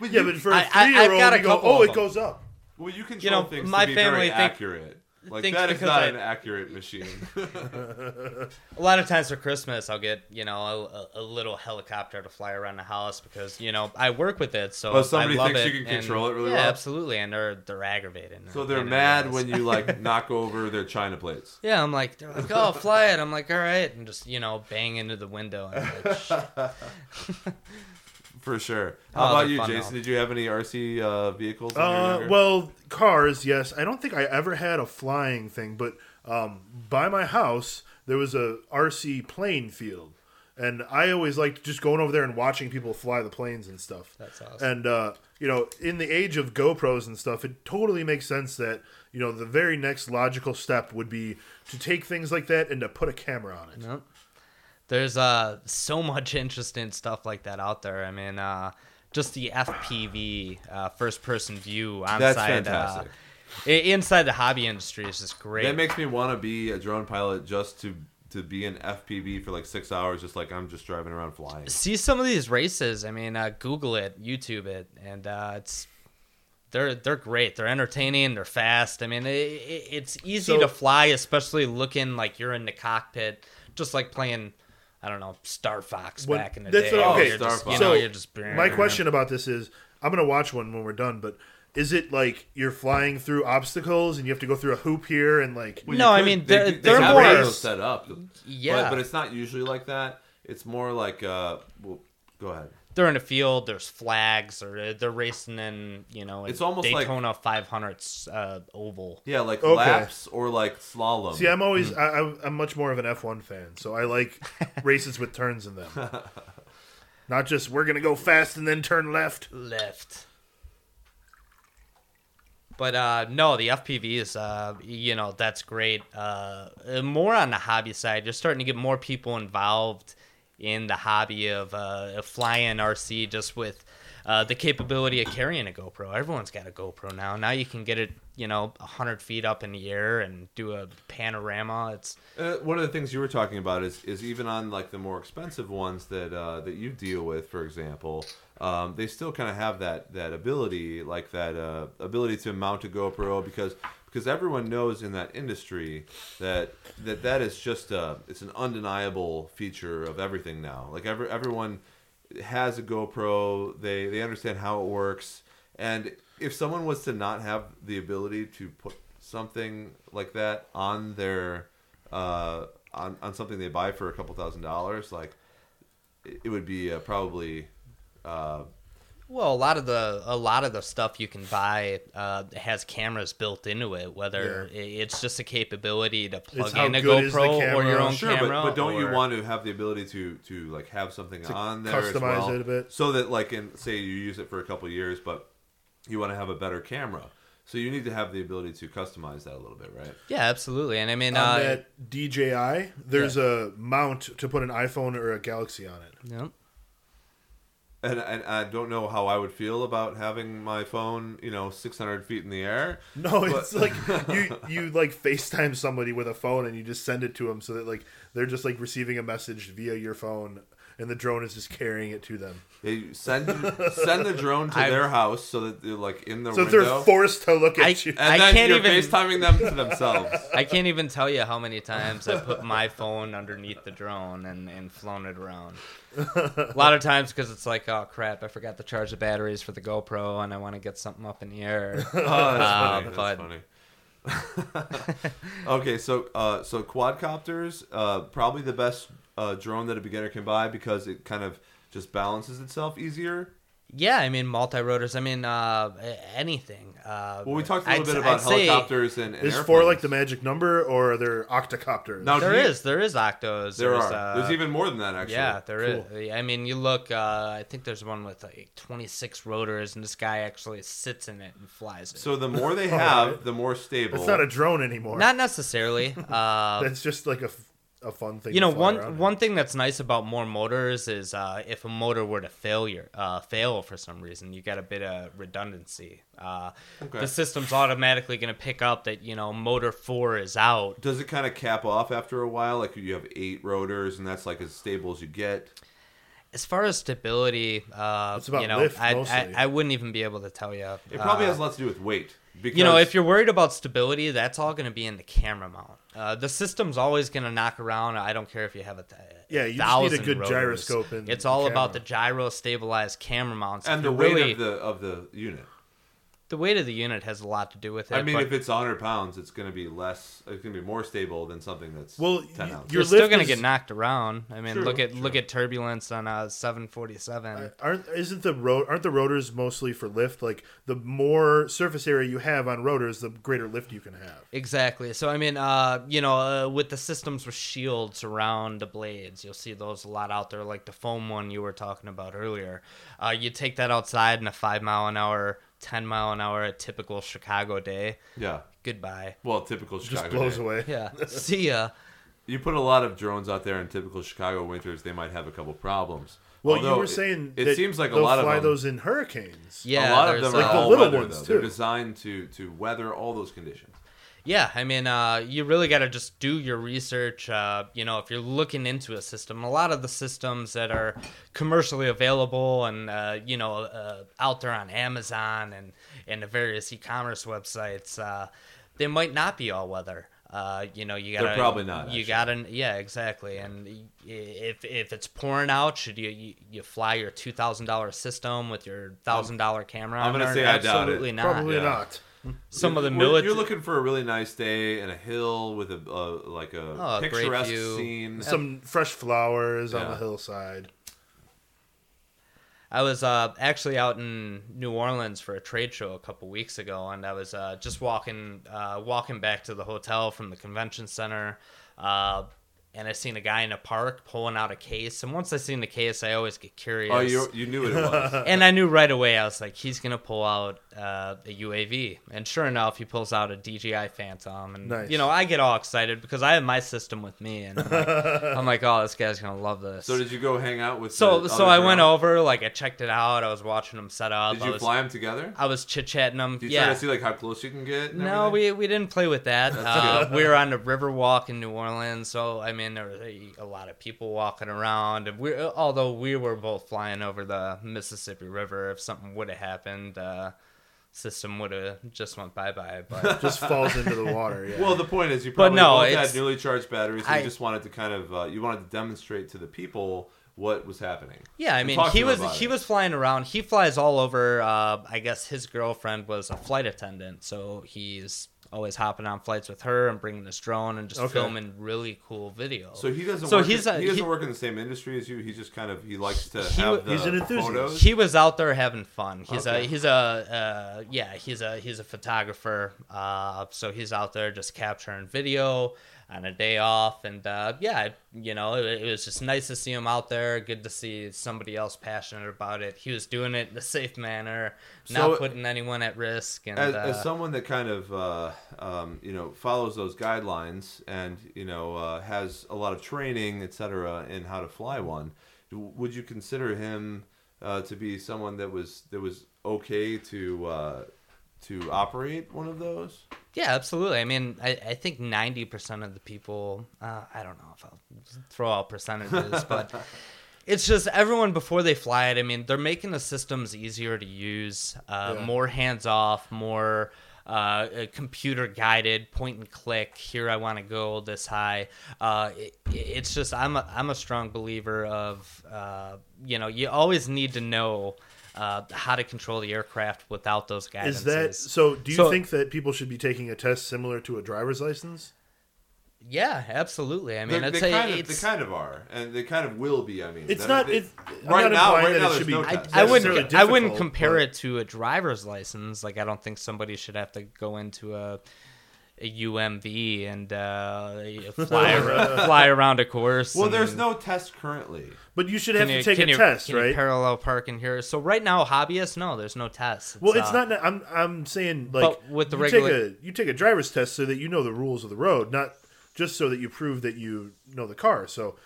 yeah, but for a
I- I- I've
three-year-old,
got a
go,
couple
oh, it goes up.
well, you control
You know,
things
my
to be
family
very
think-
accurate. Like that is not
I-
an accurate machine.
A lot of times for Christmas, I'll get you know a, a little helicopter to fly around the house because you know I work with it, so
Oh, somebody
I love
thinks
it.
you can
and-
control it really
yeah,
well?
absolutely, and they're they're aggravating.
so they're mad when you like knock over their china plates.
Yeah, I'm like, they're like, oh, fly it. I'm like, all right, and just you know bang into the window. And I'm like, "Shh."
For sure.
Oh,
How about you, Jason?
though.
Did you have any RC uh, vehicles? when you were
Uh,
younger?
well, cars, yes. I don't think I ever had a flying thing, but um, by my house there was a RC plane field, and I always liked just going over there and watching people fly the planes and stuff.
That's awesome.
And uh, you know, in the age of GoPros and stuff, it totally makes sense that you know the very next logical step would be to take things like that and to put a camera on it.
Yep. There's uh so much interesting stuff like that out there. I mean, uh, just the FPV uh, first person view on
That's
side,
fantastic.
Uh, inside the hobby industry is just great.
that makes me want to be a drone pilot just to to be an FPV for like six hours, just like I'm just driving around flying.
See some of these races. I mean, uh, Google it, YouTube it, and uh, it's they're they're great. They're entertaining. They're fast. I mean, it, it, it's easy
So-
to fly, especially looking like you're in the cockpit, just like playing. I don't know, Star Fox
When-
back in the
that's
day.
what-
okay,
You're
Star
just, you know,
So,
you're just
My question about this is, I'm gonna watch one when we're done, but is it like you're flying through obstacles and you have to go through a hoop here and like?
Well,
No,
you
I mean,
they,
they're-
they
they're
have
more-
set up.
Yeah.
but, but it's not usually like that. It's more like uh, well, go ahead.
They're in a field. There's flags, or they're racing in, you know,
It's almost like-
Daytona 500 uh, oval.
Yeah, like
Okay.
laps or like slalom.
See, I'm always
Hmm.
I, I'm- I'm much more of an F1 fan, so I like races with turns in them. Not just we're gonna go fast and then turn left.
left. But uh, no, the FPVs, uh, you know, that's great. Uh, more on the hobby side, you're starting to get more people involved in the hobby of uh, of flying RC just with uh, the capability of carrying a GoPro. Everyone's got a GoPro now. Now you can get it, you know, hundred feet up in the air and do a panorama. It's
Uh, one of the things you were talking about is is even on like the more expensive ones that uh, that you deal with, for example, um, they still kind of have that that ability, like that uh, ability to mount a GoPro because because everyone knows in that industry that that that is just a it's an undeniable feature of everything now. Like every everyone has a GoPro, they they understand how it works, and if someone was to not have the ability to put something like that on their uh, on on something they buy for a couple thousand dollars, like it, would be uh, probably uh,
Well, a lot of the a lot of the stuff you can buy uh, has cameras built into it. Whether i it's just a capability to plug in a
good is
GoPro or your own
sure, but,
camera.
but don't you want to have the ability to to like have something on there as
customize
well,
it a bit?
so that like in say you use it for a couple years, but you want to have a better camera, so you need to have the ability to customize that a little bit, right?
Yeah, absolutely. And I mean,
On
uh,
that DJI, there's a mount to put an iPhone or a Galaxy on it.
yeah.
And, and I don't know how I would feel about having my phone, you know, 600 feet in the air.
No, it's like you you like FaceTime somebody with a phone and you just send it to them so that like they're just like receiving a message via your phone and the drone is just carrying it to them.
They send send the drone to
I've-
their house so that they're like in the
So
window.
they're forced to look at
I-
you.
and
I
then
can't
you're
even-
FaceTiming them to themselves.
I can't even tell you how many times I put my phone underneath the drone and, and flown it around. A lot of times because it's like, oh crap, I forgot to charge the batteries for the GoPro and I want to get something up in the air.
Oh, that's
Uh,
funny. That's funny. okay, so uh, so quadcopters, uh, probably the best uh, drone that a beginner can buy because it kind of just balances itself easier.
Yeah, I mean multi rotors. I mean uh, anything. Uh,
Well, we talked a little
I'd-
bit about
I'd
helicopters and, and
Is
airplanes.
four like the magic number or are there octocopters?
Now,
there
you,
is, there is octos.
There
there's,
are.
Uh,
There's even more than that, actually.
Yeah, there is.
Cool.
I mean, you look. Uh, I think there's one with like 26 rotors, and this guy actually sits in it and flies it.
So the more they have,
right.
the more stable.
It's not a drone anymore.
Not necessarily. Uh,
That's just like a, f- a fun thing.
you
to
know,
fly
one
around
one thing that's nice about more motors is uh, if a motor were to failure uh, fail for some reason, you got a bit of redundancy. Uh,
Okay.
The system's automatically going to pick up that you know motor four is out.
Does it kind of cap off after a while? Like you have eight rotors, and that's like as stable as you get.
As far as stability, uh,
It's about
you know,
lift,
I, I
mostly.
I wouldn't even be able to tell you.
It probably
Uh,
has a lot to do with weight. Because
you know, if you're worried about stability, that's all going to be in the camera mount. Uh, the system's always going to knock around. I don't care if you have a th-
Yeah, you just need a good
rotors.
gyroscope and
It's all about the gyro stabilized camera mounts.
and the weight
really,
of the of the unit.
The weight of the unit has a lot to do with it.
I mean,
but
if it's 100 pounds, it's going to be less. It's going to be more stable than something that's
Well,
10
you-
ounces.
your
you're still
lift
going to
is-
get knocked around. I mean,
True,
look at
true.
look at turbulence on a 747.
aren't isn't the ro- aren't the rotors mostly for lift? Like the more surface area you have on rotors, the greater lift you can have.
Exactly. So I mean, uh, you know, uh, with the systems with shields around the blades, you'll see those a lot out there, like the foam one you were talking about earlier. Uh, you take that outside in a five mile an hour, ten mile an hour, a typical Chicago day.
yeah.
Goodbye.
Well, typical Chicago.
Just
Chicago.
blows
day.
away.
Yeah. See ya.
You put a lot of drones out there in typical Chicago winters, they might have a couple problems.
Well,
Although
you were saying
it,
that
seems like a
they'll
lot of
fly
them.
those in hurricanes.
Yeah.
a lot of
there's,
them are
Like the little
weather,
ones,
though. They're
too.
designed to to weather all those conditions.
Yeah, I mean, uh, you really got to just do your research. Uh, you know, if you're looking into a system, a lot of the systems that are commercially available and uh, you know uh, out there on Amazon and and the various e-commerce websites, uh, they might not be all weather. Uh, you know, you
They're
gotta
probably not,
You
actually.
gotta, yeah, exactly. And if if it's pouring out, should you you, you fly your two thousand dollar system with your thousand dollar camera?
I'm gonna
there?
say I doubt it.
absolutely not.
Probably
yeah.
not.
Some of the
You're-
military.
You're looking for a really nice day and a hill with a uh, like a
Oh, a great
picturesque
view.
scene.
Some fresh flowers on
Yeah.
the hillside.
I was uh, actually out in New Orleans for a trade show a couple weeks ago, and I was uh, just walking uh, walking back to the hotel from the convention center. Uh, and I seen a guy in a park pulling out a case. And once I seen the case, I always get curious.
Oh, you you knew what it was.
and I knew right away. I was like, he's gonna pull out uh, a UAV, and sure enough, he pulls out a DJI Phantom, and
Nice.
you know, I get all excited because I have my system with me, and I'm like, I'm like, oh, this guy's gonna love this.
so did you go hang out with?
so so I went over, like I checked it out. I was watching him set up.
Did
I
you
was,
fly them together?
I was chit chatting them.
Did you
yeah.
try to see like how close you can get?
No,
everything?
we, we didn't play with that. Uh, we were on the Riverwalk in New Orleans, so I mean there was a, a lot of people walking around. We, although we were both flying over the Mississippi River, if something would have happened, uh, system would have just went bye bye. But
Just falls into the water. Yeah.
Well, the point is, you
But
probably
no,
both had newly charged batteries. And
I-
you just wanted to kind of uh, you wanted to demonstrate to the people what was happening.
yeah, I mean he was he
it.
was flying around. He flies all over. Uh, I guess his girlfriend was a flight attendant, so he's always hopping on flights with her and bringing this drone and just
Okay.
filming really cool videos.
So he doesn't.
So
work
he's
in,
a-
he doesn't
he-
work in the same industry as you. He just kind of he likes to
He
have the
He's an enthusiast.
photos.
he was out there having fun. He's
Okay.
a he's a uh, yeah he's a he's a photographer. Uh, so he's out there just capturing video on a day off, and uh, yeah, you know it, it was just nice to see him out there. Good to see somebody else passionate about it. He was doing it in a safe manner,
So-
not putting anyone at risk. And
as,
uh,
as someone that kind of uh, um, you know follows those guidelines and you know uh, has a lot of training etc in how to fly one would you consider him uh, to be someone that was that was okay to uh, to operate one of those
Yeah, absolutely. I mean, I, I think ninety percent of the people. Uh, I don't know if I'll throw out percentages, but it's just everyone before they fly it. I mean, they're making the systems easier to use, uh,
Yeah.
more hands off, more uh, computer guided, point and click. Here, I want to go this high. Uh, it, it's just I'm a, I'm a strong believer of uh, you know you always need to know. Uh, how to control the aircraft without those guidances.
Is that so? Do you
So-
think that people should be taking a test similar to a driver's license?
Yeah, absolutely. I mean,
They're-
it's
they,
a,
kind of, they kind of are and they kind of will be i mean
It's
That-
not.
they-
It, I'm
right
not
now
implying
right
that
now
it
there's
should be.
no
I. I wouldn't. I wouldn't compare
but-
it to a driver's license. Like, I don't think somebody should have to go into a, a UMV and uh, fly around, fly around a course.
well
and-
there's no test currently
But you should have
you-
to take
can
a
you-
test,
can you
right?
parallel park in here. So right now, hobbyists, no, there's no test.
Well, it's
uh,
not. I'm. I'm saying like
But with the
you
regula-
take a you take a driver's test so that you know the rules of the road, not just so that you prove that you know the car. So,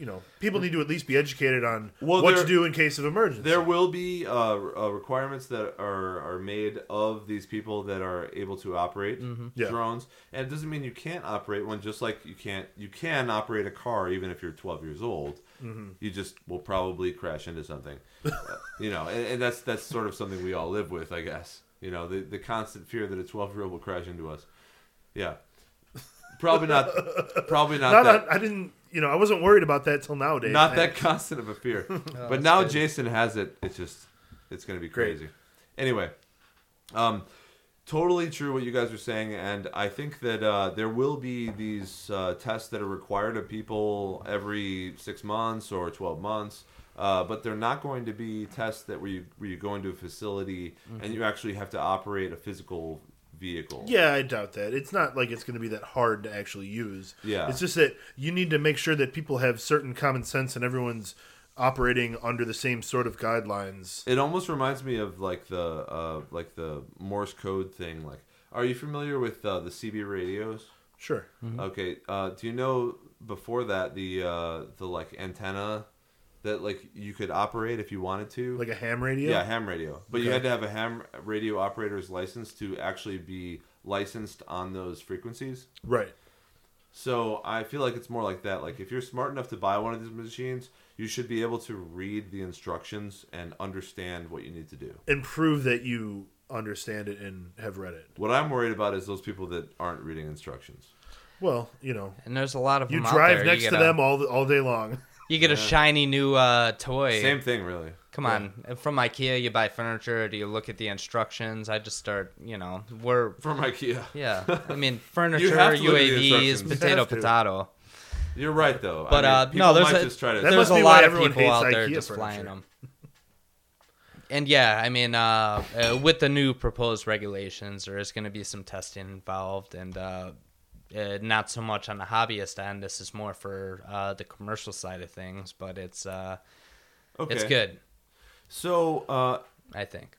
you know, people need to at least be educated on
Well,
what to do in case of emergency.
There will be uh, uh, requirements that are, are made of these people that are able to operate
Yeah.
drones, and it doesn't mean you can't operate one. Just like you can't, you can operate a car even if you're 12 years old. You just will probably crash into something, Uh, you know, and, and that's that's sort of something we all live with, I guess. You know, the the constant fear that a 12 year old will crash into us. Yeah, probably not. Probably not,
not.
that.
I, I didn't. You know, I wasn't worried about that till nowadays.
not that constant of a fear. but now
good.
Jason has it. It's just, it's going to be
Great.
crazy. Anyway, um, totally true what you guys are saying, and I think that uh, there will be these uh, tests that are required of people every six months or twelve months. Uh, but they're not going to be tests that where you where you go into a facility
Mm-hmm.
and you actually have to operate a physical vehicle.
Yeah, I doubt that. It's not like it's going to be that hard to actually use.
Yeah.
It's just that you need to make sure that people have certain common sense and everyone's operating under the same sort of guidelines.
It almost reminds me of like the uh, like the Morse code thing. Like, are you familiar with uh, the CB radios?
Sure.
Okay. Uh, do you know before that the uh, the like antenna that like you could operate if you wanted to?
Like a ham radio?
yeah, ham radio. But you had to have a ham radio operator's license to actually be licensed on those frequencies.
Right.
So I feel like it's more like that. Like if you're smart enough to buy one of these machines, you should be able to read the instructions and understand what you need to do.
And prove that you understand it and have read it.
What I'm worried about is those people that aren't reading instructions.
Well, you know,
and there's a lot of
you
them out
drive
there.
next
you
to them all all day long.
You get a shiny new uh, toy.
Same thing, really.
Come on, from IKEA, you buy furniture. Do you look at the instructions? I just start, you know, we're
From IKEA.
yeah. I mean, furniture,
have to look at the
UAVs, potato,
You
potato.
You're right, though.
But,
I mean,
uh, no, there's
might
a-
just try to.
There's a lot of people
hates
out there
IKEA
just
furniture.
flying them. And yeah, I mean, uh, uh, with the new proposed regulations, there is going to be some testing involved, and uh, not so much on the hobbyist end. This is more for uh, the commercial side of things, but it's uh,
Okay.
it's good.
So, uh,
I think.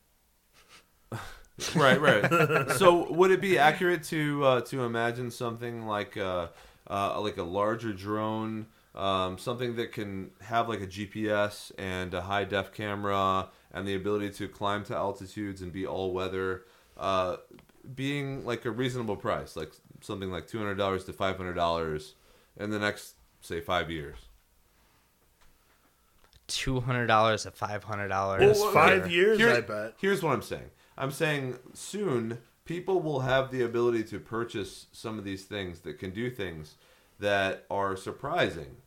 right, right. so, would it be accurate to uh, to imagine something like uh, uh, like a larger drone, um, something that can have like a GPS and a high def camera and the ability to climb to altitudes and be all weather, uh, being like a reasonable price, like something like two hundred dollars to five hundred dollars in the next say five years.
Two hundred dollars to five hundred dollars.
It's five years,
Here's-
I bet.
Here's what I'm saying. I'm saying soon people will have the ability to purchase some of these things that can do things that are surprising,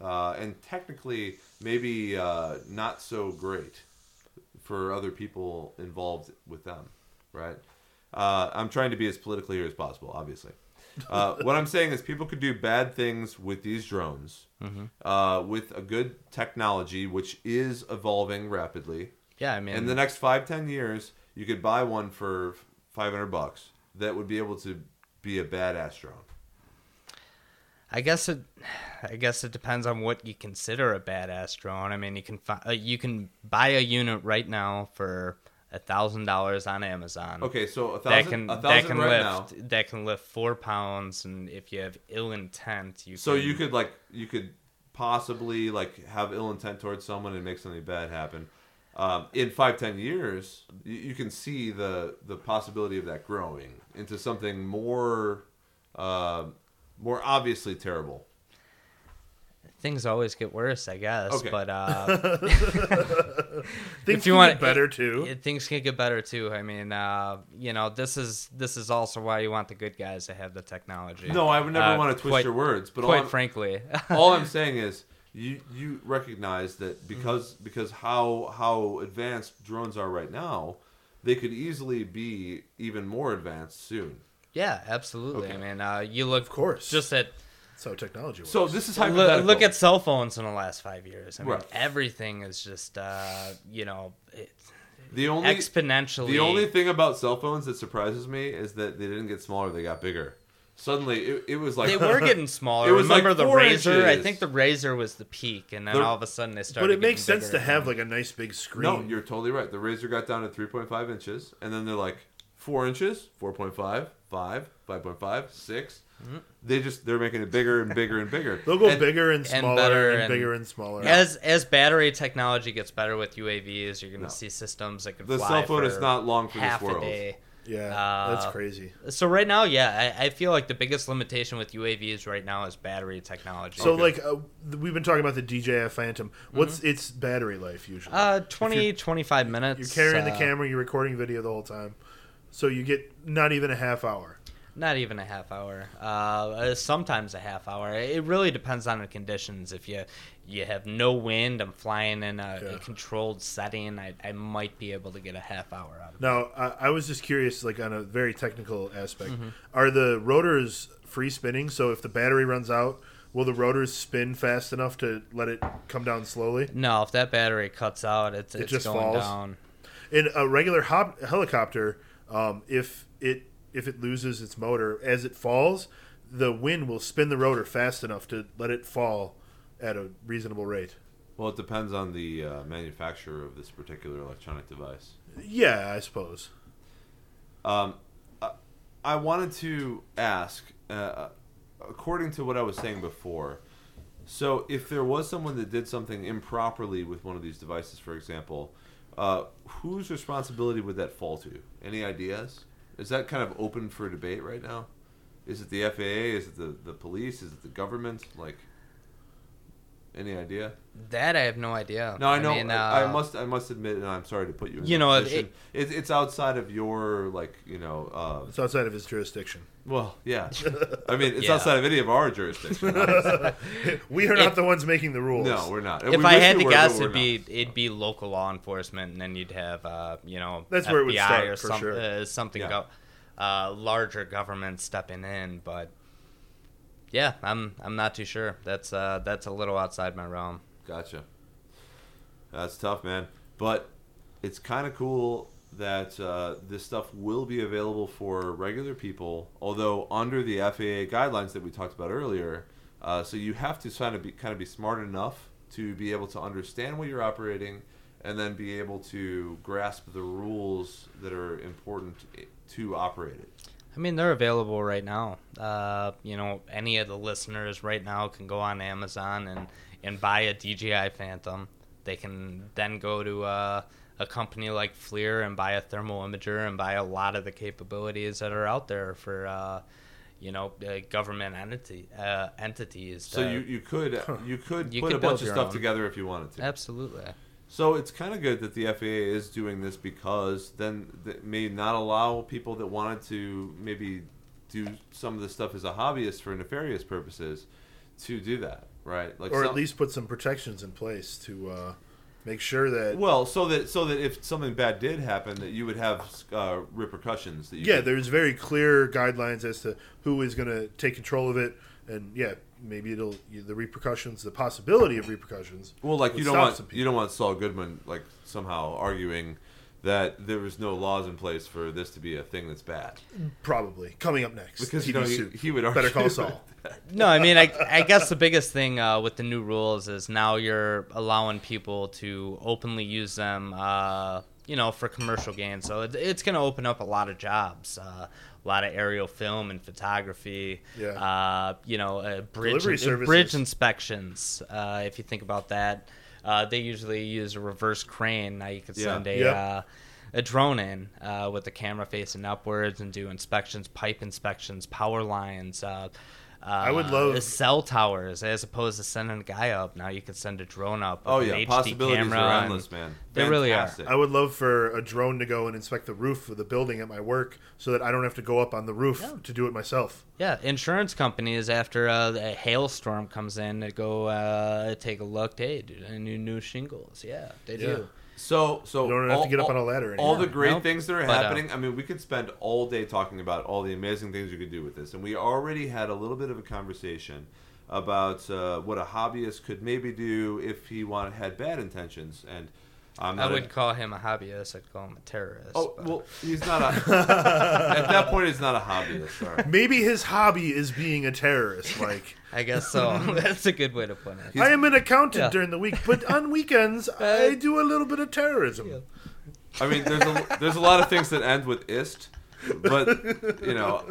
uh, and technically maybe uh, not so great for other people involved with them. Right? Uh, I'm trying to be as politically here as possible, obviously. Uh, what I'm saying is people could do bad things with these drones, uh, with a good technology which is evolving rapidly.
Yeah, I mean,
In the next five ten years, you could buy one for five hundred bucks that would be able to be a badass drone.
I guess it, I guess it depends on what you consider a badass drone. I mean, you can fi- uh, you can buy a unit right now for thousand dollars on Amazon.
Okay, so a
That
thousand,
can
a
that can
right
lift
now.
that can lift four pounds, and if you have ill intent, you
So
can,
you could like you could possibly like have ill intent towards someone and make something bad happen. Um, in five ten years, you, you can see the the possibility of that growing into something more uh, more obviously terrible.
Things always get worse, I guess.
Okay.
But uh,
Things
if you
can
want
get better too.
it- things can get better too. I mean, uh, you know, this is this is also why you want the good guys to have the technology.
No, I would never
Uh,
want to twist
quite-
your words, but
quite
I'm-
frankly,
all I'm saying is you you recognize that because because how how advanced drones are right now, they could easily be even more advanced soon.
yeah, absolutely.
Okay.
I mean, uh, you look
Of course.
just at
That's how technology works.
So this is
look,
hypothetical.
look at cell phones in the last five years. I mean,
Right.
everything is just uh, you know it,
the only
exponentially.
the only thing about cell phones that surprises me is that they didn't get smaller; they got bigger. Suddenly, it, it was like
they were getting smaller.
It was like
the
four
Razr? I think the Razr was the peak, and then
The-
all of a sudden they started.
but it makes sense to have like a nice big screen.
no, you're totally right. The Razr got down to 3.5 inches, and then they're like four inches, 4.5, 5, 5.5, 6.
Mm-hmm.
They just they're making it bigger and bigger and bigger.
They'll go
And-
bigger and
and
smaller
better
and,
and-
bigger and smaller.
As as battery technology gets better with UAVs, you're going to
No.
see systems that can
The
fly
cell phone
for
is not long for this
half
world.
a day.
yeah,
Uh,
that's crazy.
So right now, yeah, I, I feel like the biggest limitation with UAVs right now is battery technology.
So
Okay.
like uh, we've been talking about the DJI Phantom. What's its battery life usually?
uh, 20, 25 minutes.
you're carrying the
uh,
camera, you're recording video the whole time, so you get not even a half hour.
Not even a half hour. Uh, sometimes a half hour. It really depends on the conditions. If you you have no wind, I'm flying in a,
Yeah.
a controlled setting. I, I might be able to get a half hour out of it.
Now, I, I was just curious, like on a very technical aspect,
Mm-hmm.
are the rotors free spinning? So if the battery runs out, will the rotors spin fast enough to let it come down slowly?
No, if that battery cuts out, it's, it's
just
going
falls?
down.
In a regular hop- helicopter, um, if it if it loses its motor as it falls, the wind will spin the rotor fast enough to let it fall at a reasonable rate.
Well, it depends on the uh, manufacturer of this particular electronic device.
Yeah, I suppose.
Um, I, I wanted to ask, uh, according to what I was saying before, so if there was someone that did something improperly with one of these devices, for example, uh, whose responsibility would that fall to? Any ideas? Is that kind of open for debate right now? Is it the FAA? Is it the, the police? Is it the government? Like, any idea?
That I have no idea.
No, I know. I,
mean,
I
uh,
must. I must admit, and I'm sorry to put you in.
You know, it-
position. It, it's outside of your like. You know. Uh,
It's outside of his jurisdiction.
well, yeah. I mean, it's
Yeah.
outside of any of our jurisdiction.
We are not
If-
the ones making the rules.
no, we're not.
If
We
I had
we
to
were,
guess, it'd be it'd be local law enforcement, and then you'd have uh, you know
That's
FBI
where it would start,
or
for
some,
sure.
uh, something
Yeah.
go, uh, larger government stepping in. But yeah, I'm I'm not too sure. That's uh, that's a little outside my realm.
Gotcha. That's tough, man. But it's kind of cool that uh, this stuff will be available for regular people, although under the FAA guidelines that we talked about earlier. Uh, so you have to kind of be kind of be smart enough to be able to understand what you're operating, and then be able to grasp the rules that are important to operate it.
I mean, they're available right now. Uh, you know, any of the listeners right now can go on Amazon and, and buy a DJI Phantom. They can then go to uh, a company like FLIR and buy a thermal imager and buy a lot of the capabilities that are out there for, uh, you know, uh, government entity uh, entities.
So
that-
you, you could you could
You
put
could
a bunch of stuff
own.
together if you wanted to.
absolutely.
So it's kind of good that the FAA is doing this because then that may not allow people that wanted to maybe do some of this stuff as a hobbyist for nefarious purposes to do that, right? Like
or at least put some protections in place to uh, make sure that
well, so that so that if something bad did happen, that you would have uh, repercussions. That you
yeah,
could-
there's very clear guidelines as to who is going to take control of it, and yeah, maybe it'll the repercussions, the possibility of repercussions.
Well, like you don't want you don't want Saul Goodman like somehow arguing that there was no laws in place for this to be a thing that's bad
probably coming up next
because you know he,
soup.
he would
Better
argue
call Saul.
No, I mean, I, I guess the biggest thing uh, with the new rules is now you're allowing people to openly use them, uh, you know, for commercial gain. So it, it's going to open up a lot of jobs, uh, a lot of aerial film and photography.
Yeah.
Uh, you know, uh, bridge bridge inspections. Uh, if you think about that, uh, they usually use a reverse crane. Now you could
Yeah.
send a.
Yep.
Uh, a drone in uh, with the camera facing upwards and do inspections, pipe inspections, power lines. Uh, uh,
I would love-
cell towers as opposed to sending a guy up. Now you can send a drone up.
Oh yeah,
an HD
possibilities
camera
are endless, man.
They really are.
I would love for a drone to go and inspect the roof of the building at my work, so that I don't have to go up on the roof to do it myself.
Yeah, insurance companies after uh, a hailstorm comes in they go uh, take a look. Hey, dude, I need new shingles. Yeah, they
Yeah.
do.
So, so
You don't have to get up on a ladder
All the great
Nope.
things that are
But, uh,
happening. I mean, we could spend all day talking about all the amazing things you could do with this, and we already had a little bit of a conversation about uh, what a hobbyist could maybe do if he wanted had bad intentions. And I'm
I
not.
would
a,
call him a hobbyist. I'd call him a terrorist.
oh
but-
well, he's not a. at that point, he's not a hobbyist. All right.
Maybe his hobby is being a terrorist. Like
I guess so. That's a good way to put it.
I am an accountant
Yeah.
during the week, but on weekends I do a little bit of terrorism.
Yeah.
I mean, there's a there's a lot of things that end with ist, but you know,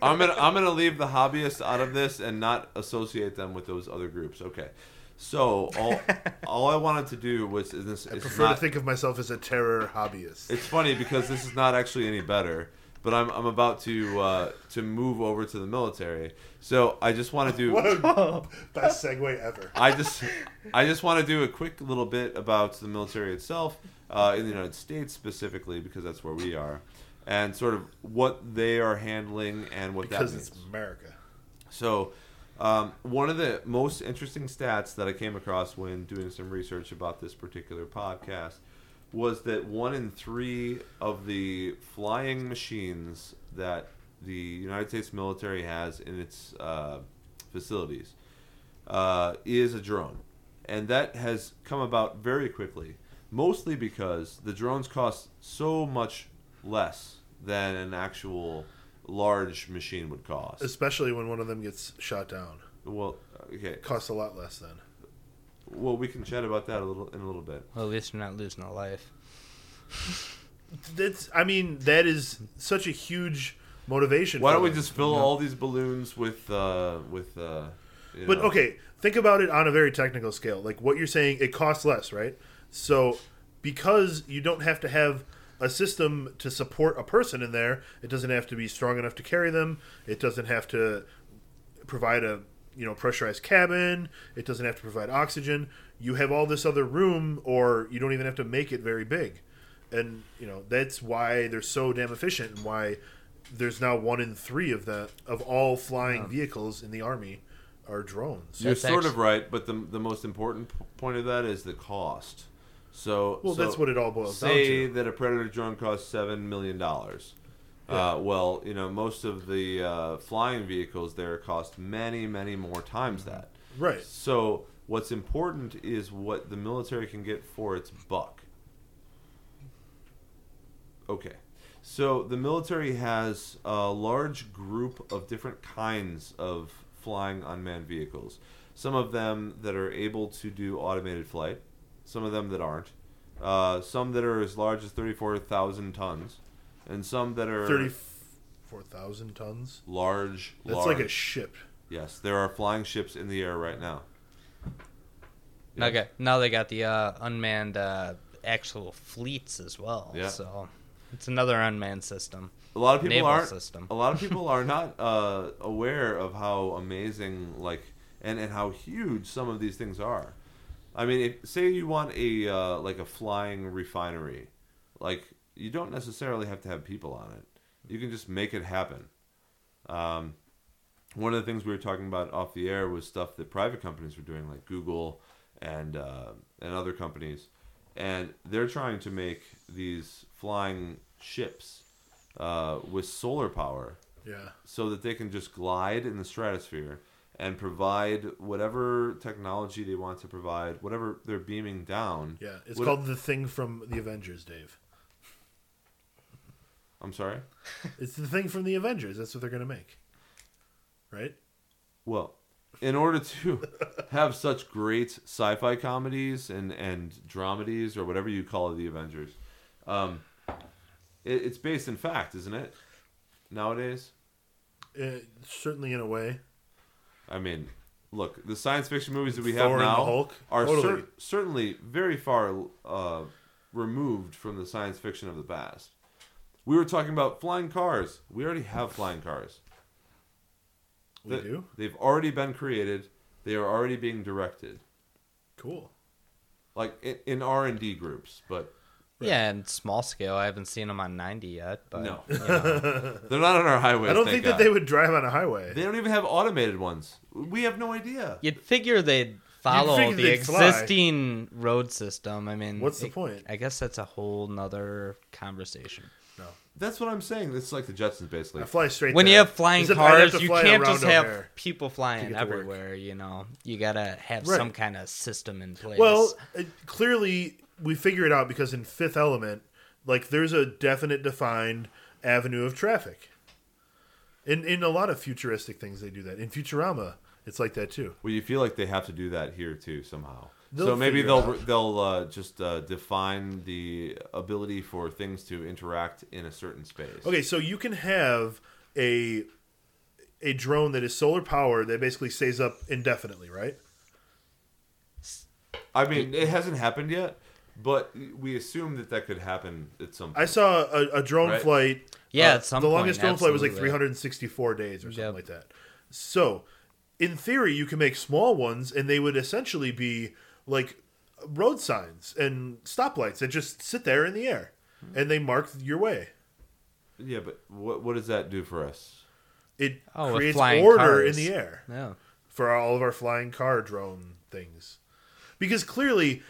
I'm gonna I'm gonna leave the hobbyists out of this and not associate them with those other groups. Okay, so all all I wanted to do was is this.
I prefer
not,
to think of myself as a terror hobbyist.
It's funny because this is not actually any better. But I'm, I'm about to uh, to move over to the military, so I just want to do
What a best segue ever.
I just I just want to do a quick little bit about the military itself uh, in the United States specifically because that's where we are, and sort of what they are handling and what
Because
that
it's. America.
So, um, one of the most interesting stats that I came across when doing some research about this particular podcast was that one in three of the flying machines that the United States military has in its uh, facilities uh, is a drone. And that has come about very quickly, mostly because the drones cost so much less than an actual large machine would cost.
Especially when one of them gets shot down.
Well, okay.
It costs a lot less then.
Well, we can chat about that a little in a little bit.
Well, at least you're not losing a life.
That's I mean, that is such a huge motivation.
Why
for
don't we
them.
just fill all these balloons with uh, with? Uh, you
But
know-
okay, think about it on a very technical scale. Like what you're saying, it costs less, right? So because you don't have to have a system to support a person in there, it doesn't have to be strong enough to carry them. It doesn't have to provide a you know pressurized cabin. It doesn't have to provide oxygen. You have all this other room, or you don't even have to make it very big. And you know that's why they're so damn efficient, and why there's now one in three of the of all flying vehicles in the army are drones.
You're
That's
sort
actu-
of right, but the the most important point of that is the cost. So
Well,
so
that's what it all boils
say
down to.
Say that a Predator drone costs seven million dollars. Uh, well, you know, most of the uh, flying vehicles there cost many, many more times that.
Right.
So what's important is what the military can get for its buck. Okay. So the military has a large group of different kinds of flying unmanned vehicles. Some of them that are able to do automated flight, some of them that aren't. Uh, some that are as large as 34,000 tons, and some that are
Thirty-four thousand tons.
large.
That's
large.
like a ship.
Yes, there are flying ships in the air right now.
Okay, now they got the uh, unmanned uh, actual fleets as well.
Yeah.
So it's another unmanned system.
A lot of people
Naval
aren't.
system.
A lot of people are not uh, aware of how amazing, like, and and how huge some of these things are. I mean, if, say you want a uh, like a flying refinery, like you don't necessarily have to have people on it. You can just make it happen. Um, one of the things we were talking about off the air was stuff that private companies were doing, like Google and uh, and other companies, and they're trying to make these flying ships uh, with solar power
Yeah.
so that they can just glide in the stratosphere and provide whatever technology they want to provide, whatever they're beaming down.
Yeah. It's
What-
called the thing from the Avengers, Dave.
I'm sorry.
It's the thing from the Avengers. That's what they're gonna make. Right?
Well, in order to have such great sci-fi comedies and and dramedies or whatever you call it, the Avengers, um, it, it's based in fact, isn't it? Nowadays,
Uh, certainly in a way.
I mean, look, the science fiction movies that we
Thor
have
and the
now
Hulk?
are
Totally.
cer- certainly very far uh, removed from the science fiction of the past. We were talking about flying cars. We already have flying cars.
We
Th-
do.
They've already been created. They are already being directed,
Cool.
like in, in R and D groups. But
Yeah, and small scale. I haven't seen them on 90 yet, but
No.
you know.
they're not on our highways.
I don't
thank
think that they would drive on a highway.
They don't even have automated ones. We have no idea.
you'd figure they'd follow
figure
the
they'd fly.
existing road system. I mean,
What's the
it-
point?
I guess that's a whole nother conversation.
No, that's what I'm saying. It's like the Jetsons, basically.
I fly straight.
when
there.
you have flying
Except I'd have
cars, you can't just have
O'Hare.
people flying
get to work.
everywhere. You know, you gotta have
Right.
some kind of system in place.
Well, it, clearly we figure it out because in Fifth Element, like there's a definite defined avenue of traffic. In in a lot of futuristic things, they do that. In Futurama, it's like that too.
Well, you feel like they have to do that here too somehow.
They'll
so maybe they'll they'll uh, just uh, define the ability for things to interact in a certain space.
Okay, so you can have a a drone that is solar powered that basically stays up indefinitely, right?
I mean, it hasn't happened yet, but we assume that that could happen at some. point.
I saw a, a drone
Right.
flight.
Yeah,
uh,
at some
the
point,
longest drone flight was like 364 days or something
Yep.
like that. So, in theory, you can make small ones, and they would essentially be like road signs and stoplights that just sit there in the air, and they mark your way.
yeah, but what what does that do for us?
It
Oh,
creates order
cars.
in the air
yeah.
for all of our flying car drone things, because clearly.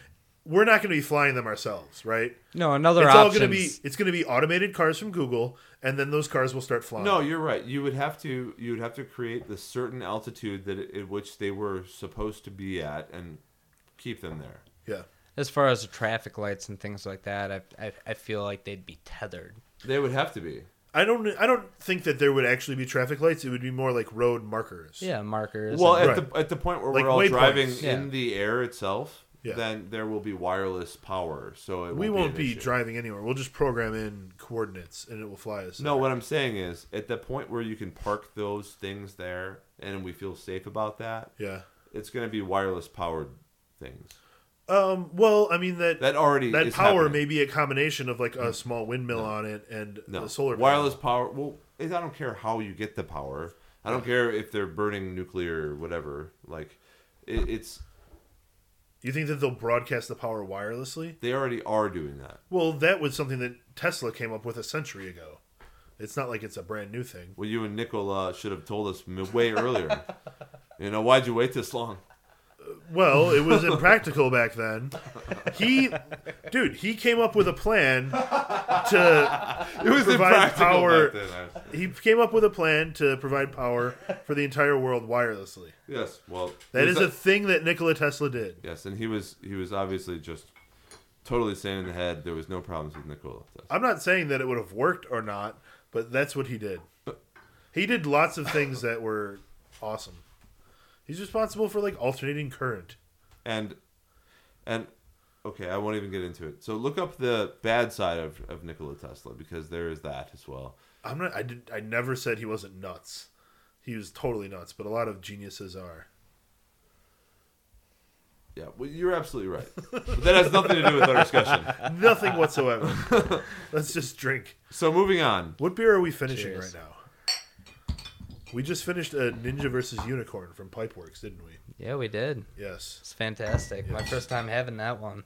We're not going to be flying them ourselves, right?
No, another
it's all
option.
going to be it's going to be automated cars from Google, and then those cars will start flying.
No, you're right. You would have to you would have to create the certain altitude that at which they were supposed to be at and keep them there.
yeah,
As far as the traffic lights and things like that, I, I, I feel like they'd be tethered.
They would have to be.
I don't. I don't think that there would actually be traffic lights. It would be more like road markers.
Yeah, markers.
Well,
and-
at
Right.
the at the point where
Like
we're all driving
Yeah.
in the air itself,
Yeah.
then there will be wireless power. So it
we
won't
won't
be,
be driving anywhere. We'll just program in coordinates, and it will fly us.
No,
there.
what I'm saying is, at the point where you can park those things there, and we feel safe about that,
Yeah.
it's going to be wireless powered things.
Um. Well, I mean that
That already
that power
happening.
may be a combination of like a small windmill on it and
no
the solar
wireless
panel.
power. Well, I don't care how you get the power. I don't care if they're burning nuclear or whatever. Like, it, it's
You think that they'll broadcast the power wirelessly?
they already are doing that.
Well, that was something that Tesla came up with a century ago. It's not like it's a brand new thing.
Well, you and Nikola should have told us way earlier. you know, why'd you wait this long?
Well, it was impractical back then. He, dude, he came up with a plan to
It was
Provide
impractical
power-
back then. I-
he came up with a plan to provide power for the entire world wirelessly.
Yes, well,
That is a thing that Nikola Tesla did.
yes, and he was he was obviously just totally sane in the head. There was no problems with Nikola Tesla.
I'm not saying that it would have worked or not, but that's what he did. He did lots of things that were awesome. He's responsible for like alternating current.
and and okay, I won't even get into it. So look up the bad side of, of Nikola Tesla because there is that as well.
I'm not. I did. I never said he wasn't nuts. He was totally nuts, but a lot of geniuses are.
Yeah, well, you're absolutely right. But that has nothing to do with our discussion.
Nothing whatsoever. Let's just drink.
So moving on.
What beer are we finishing
Cheers.
right now? We just finished a Ninja versus Unicorn from Pipeworks, didn't we?
Yeah, we did.
Yes.
It's fantastic. My first time having that one.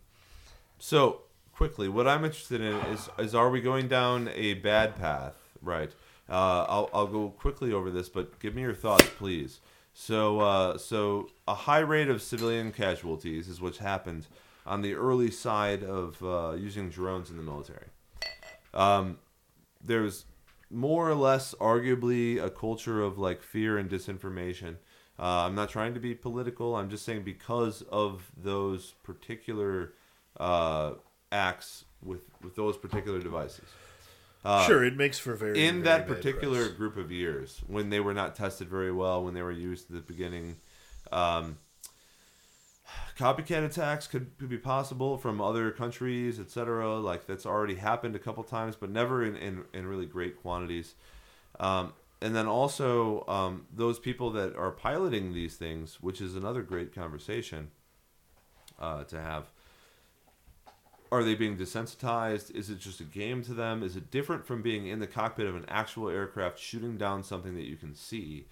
So quickly, what I'm interested in is is are we going down a bad path? Right. Uh, I'll I'll go quickly over this, but give me your thoughts, please. So uh, so a high rate of civilian casualties is what's happened on the early side of uh, using drones in the military. Um, there's more or less arguably a culture of like fear and disinformation. Uh, I'm not trying to be political. I'm just saying because of those particular uh, acts with with those particular devices. Uh,
sure, it makes for very
in
very
that particular
press.
group of years when they were not tested very well, when they were used at the beginning, um, copycat attacks could, be possible from other countries, etc. Like that's already happened a couple times, but never in, in, in really great quantities. Um, and then also um, those people that are piloting these things, which is another great conversation uh, to have. Are they being desensitized? Is it just a game to them? Is it different from being in the cockpit of an actual aircraft shooting down something that you can see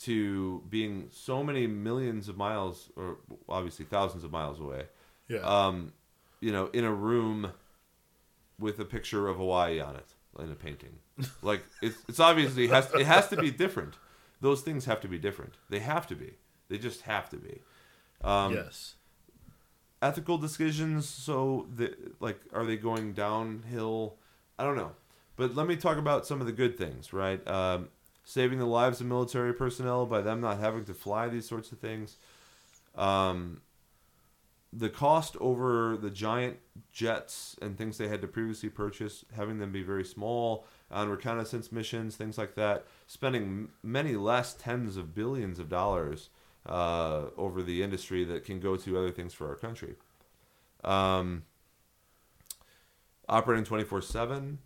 to being so many millions of miles, or obviously thousands of miles away,
Yeah.
um, you know, in a room with a picture of Hawaii on it in a painting? Like it's, it's obviously it has, it has to be different. Those things have to be different. They have to be. They just have to be. Um,
yes.
ethical decisions so the, like are they going downhill i don't know but let me talk about some of the good things right um, saving the lives of military personnel by them not having to fly these sorts of things um, the cost over the giant jets and things they had to previously purchase having them be very small on reconnaissance missions things like that spending many less tens of billions of dollars uh, over the industry that can go to other things for our country. Um, operating 24 7,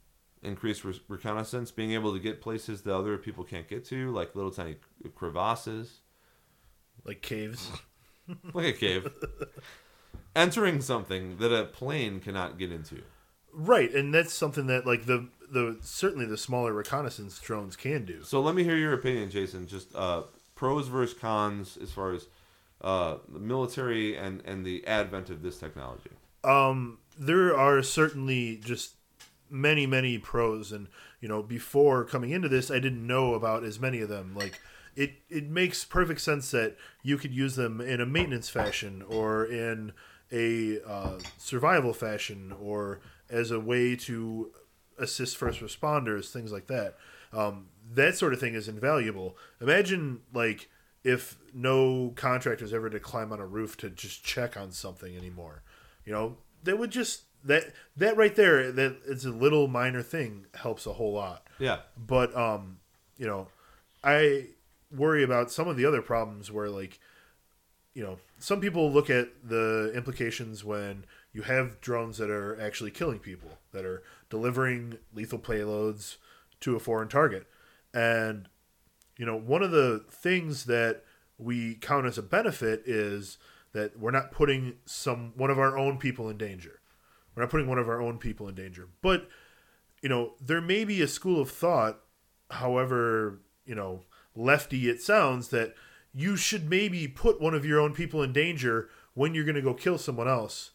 increased re- reconnaissance, being able to get places that other people can't get to, like little tiny crevasses,
Like caves.
like a cave. Entering something that a plane cannot get into.
Right, and that's something that like the the certainly the smaller reconnaissance drones can do.
So let me hear your opinion, Jason. Just uh, pros versus cons as far as uh, the military and, and the advent of this technology.
Um, there are certainly just many many pros, and you know before coming into this, I didn't know about as many of them. Like it it makes perfect sense that you could use them in a maintenance fashion or in a uh, survival fashion or as a way to assist first responders, things like that. Um, that sort of thing is invaluable. Imagine like if no contractors ever to climb on a roof to just check on something anymore. You know, that would just that that right there that it's a little minor thing helps a whole lot.
Yeah.
But um, you know, I worry about some of the other problems where like you know, some people look at the implications when you have drones that are actually killing people, that are delivering lethal payloads to a foreign target. And, you know, one of the things that we count as a benefit is that we're not putting some one of our own people in danger. We're not putting one of our own people in danger. But, you know, there may be a school of thought, however, you know, lefty it sounds, that you should maybe put one of your own people in danger when you're going to go kill someone else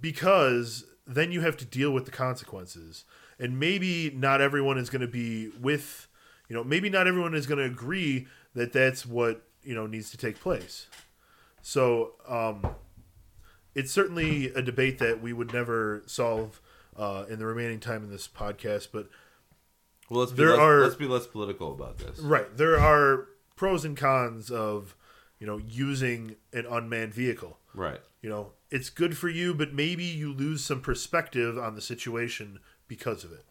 because then you have to deal with the consequences and maybe not everyone is going to be with you know maybe not everyone is going to agree that that's what you know needs to take place so um it's certainly a debate that we would never solve uh, in the remaining time in this podcast but
Well, let's be
There
less,
are-
let's be less political about this.
Right. There are pros and cons of you know, using an unmanned vehicle.
Right.
You know, it's good for you, but maybe you lose some perspective on the situation because of it.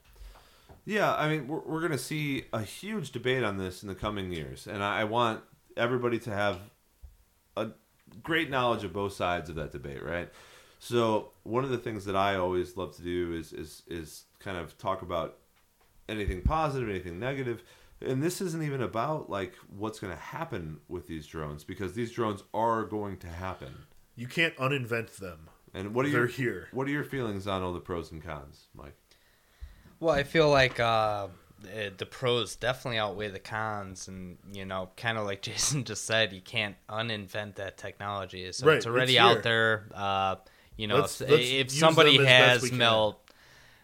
Yeah, I mean, we're, we're going to see a huge debate on this in the coming years, and I, I want everybody to have great knowledge of both sides of that debate, right? So, one of the things that I always love to do is is is kind of talk about anything positive, anything negative, and this isn't even about like what's going to happen with these drones because these drones are going to happen.
You can't uninvent them.
And what are
They're
your
here.
What are your feelings on all the pros and cons, Mike?
Well, I feel like uh, eh, the pros definitely outweigh the cons, and you know, kind of like Jason just said, you can't uninvent that technology. So
Right,
it's already
it's
out there. Uh, you know,
Let's-
if,
let's
if somebody
them as best
has mal-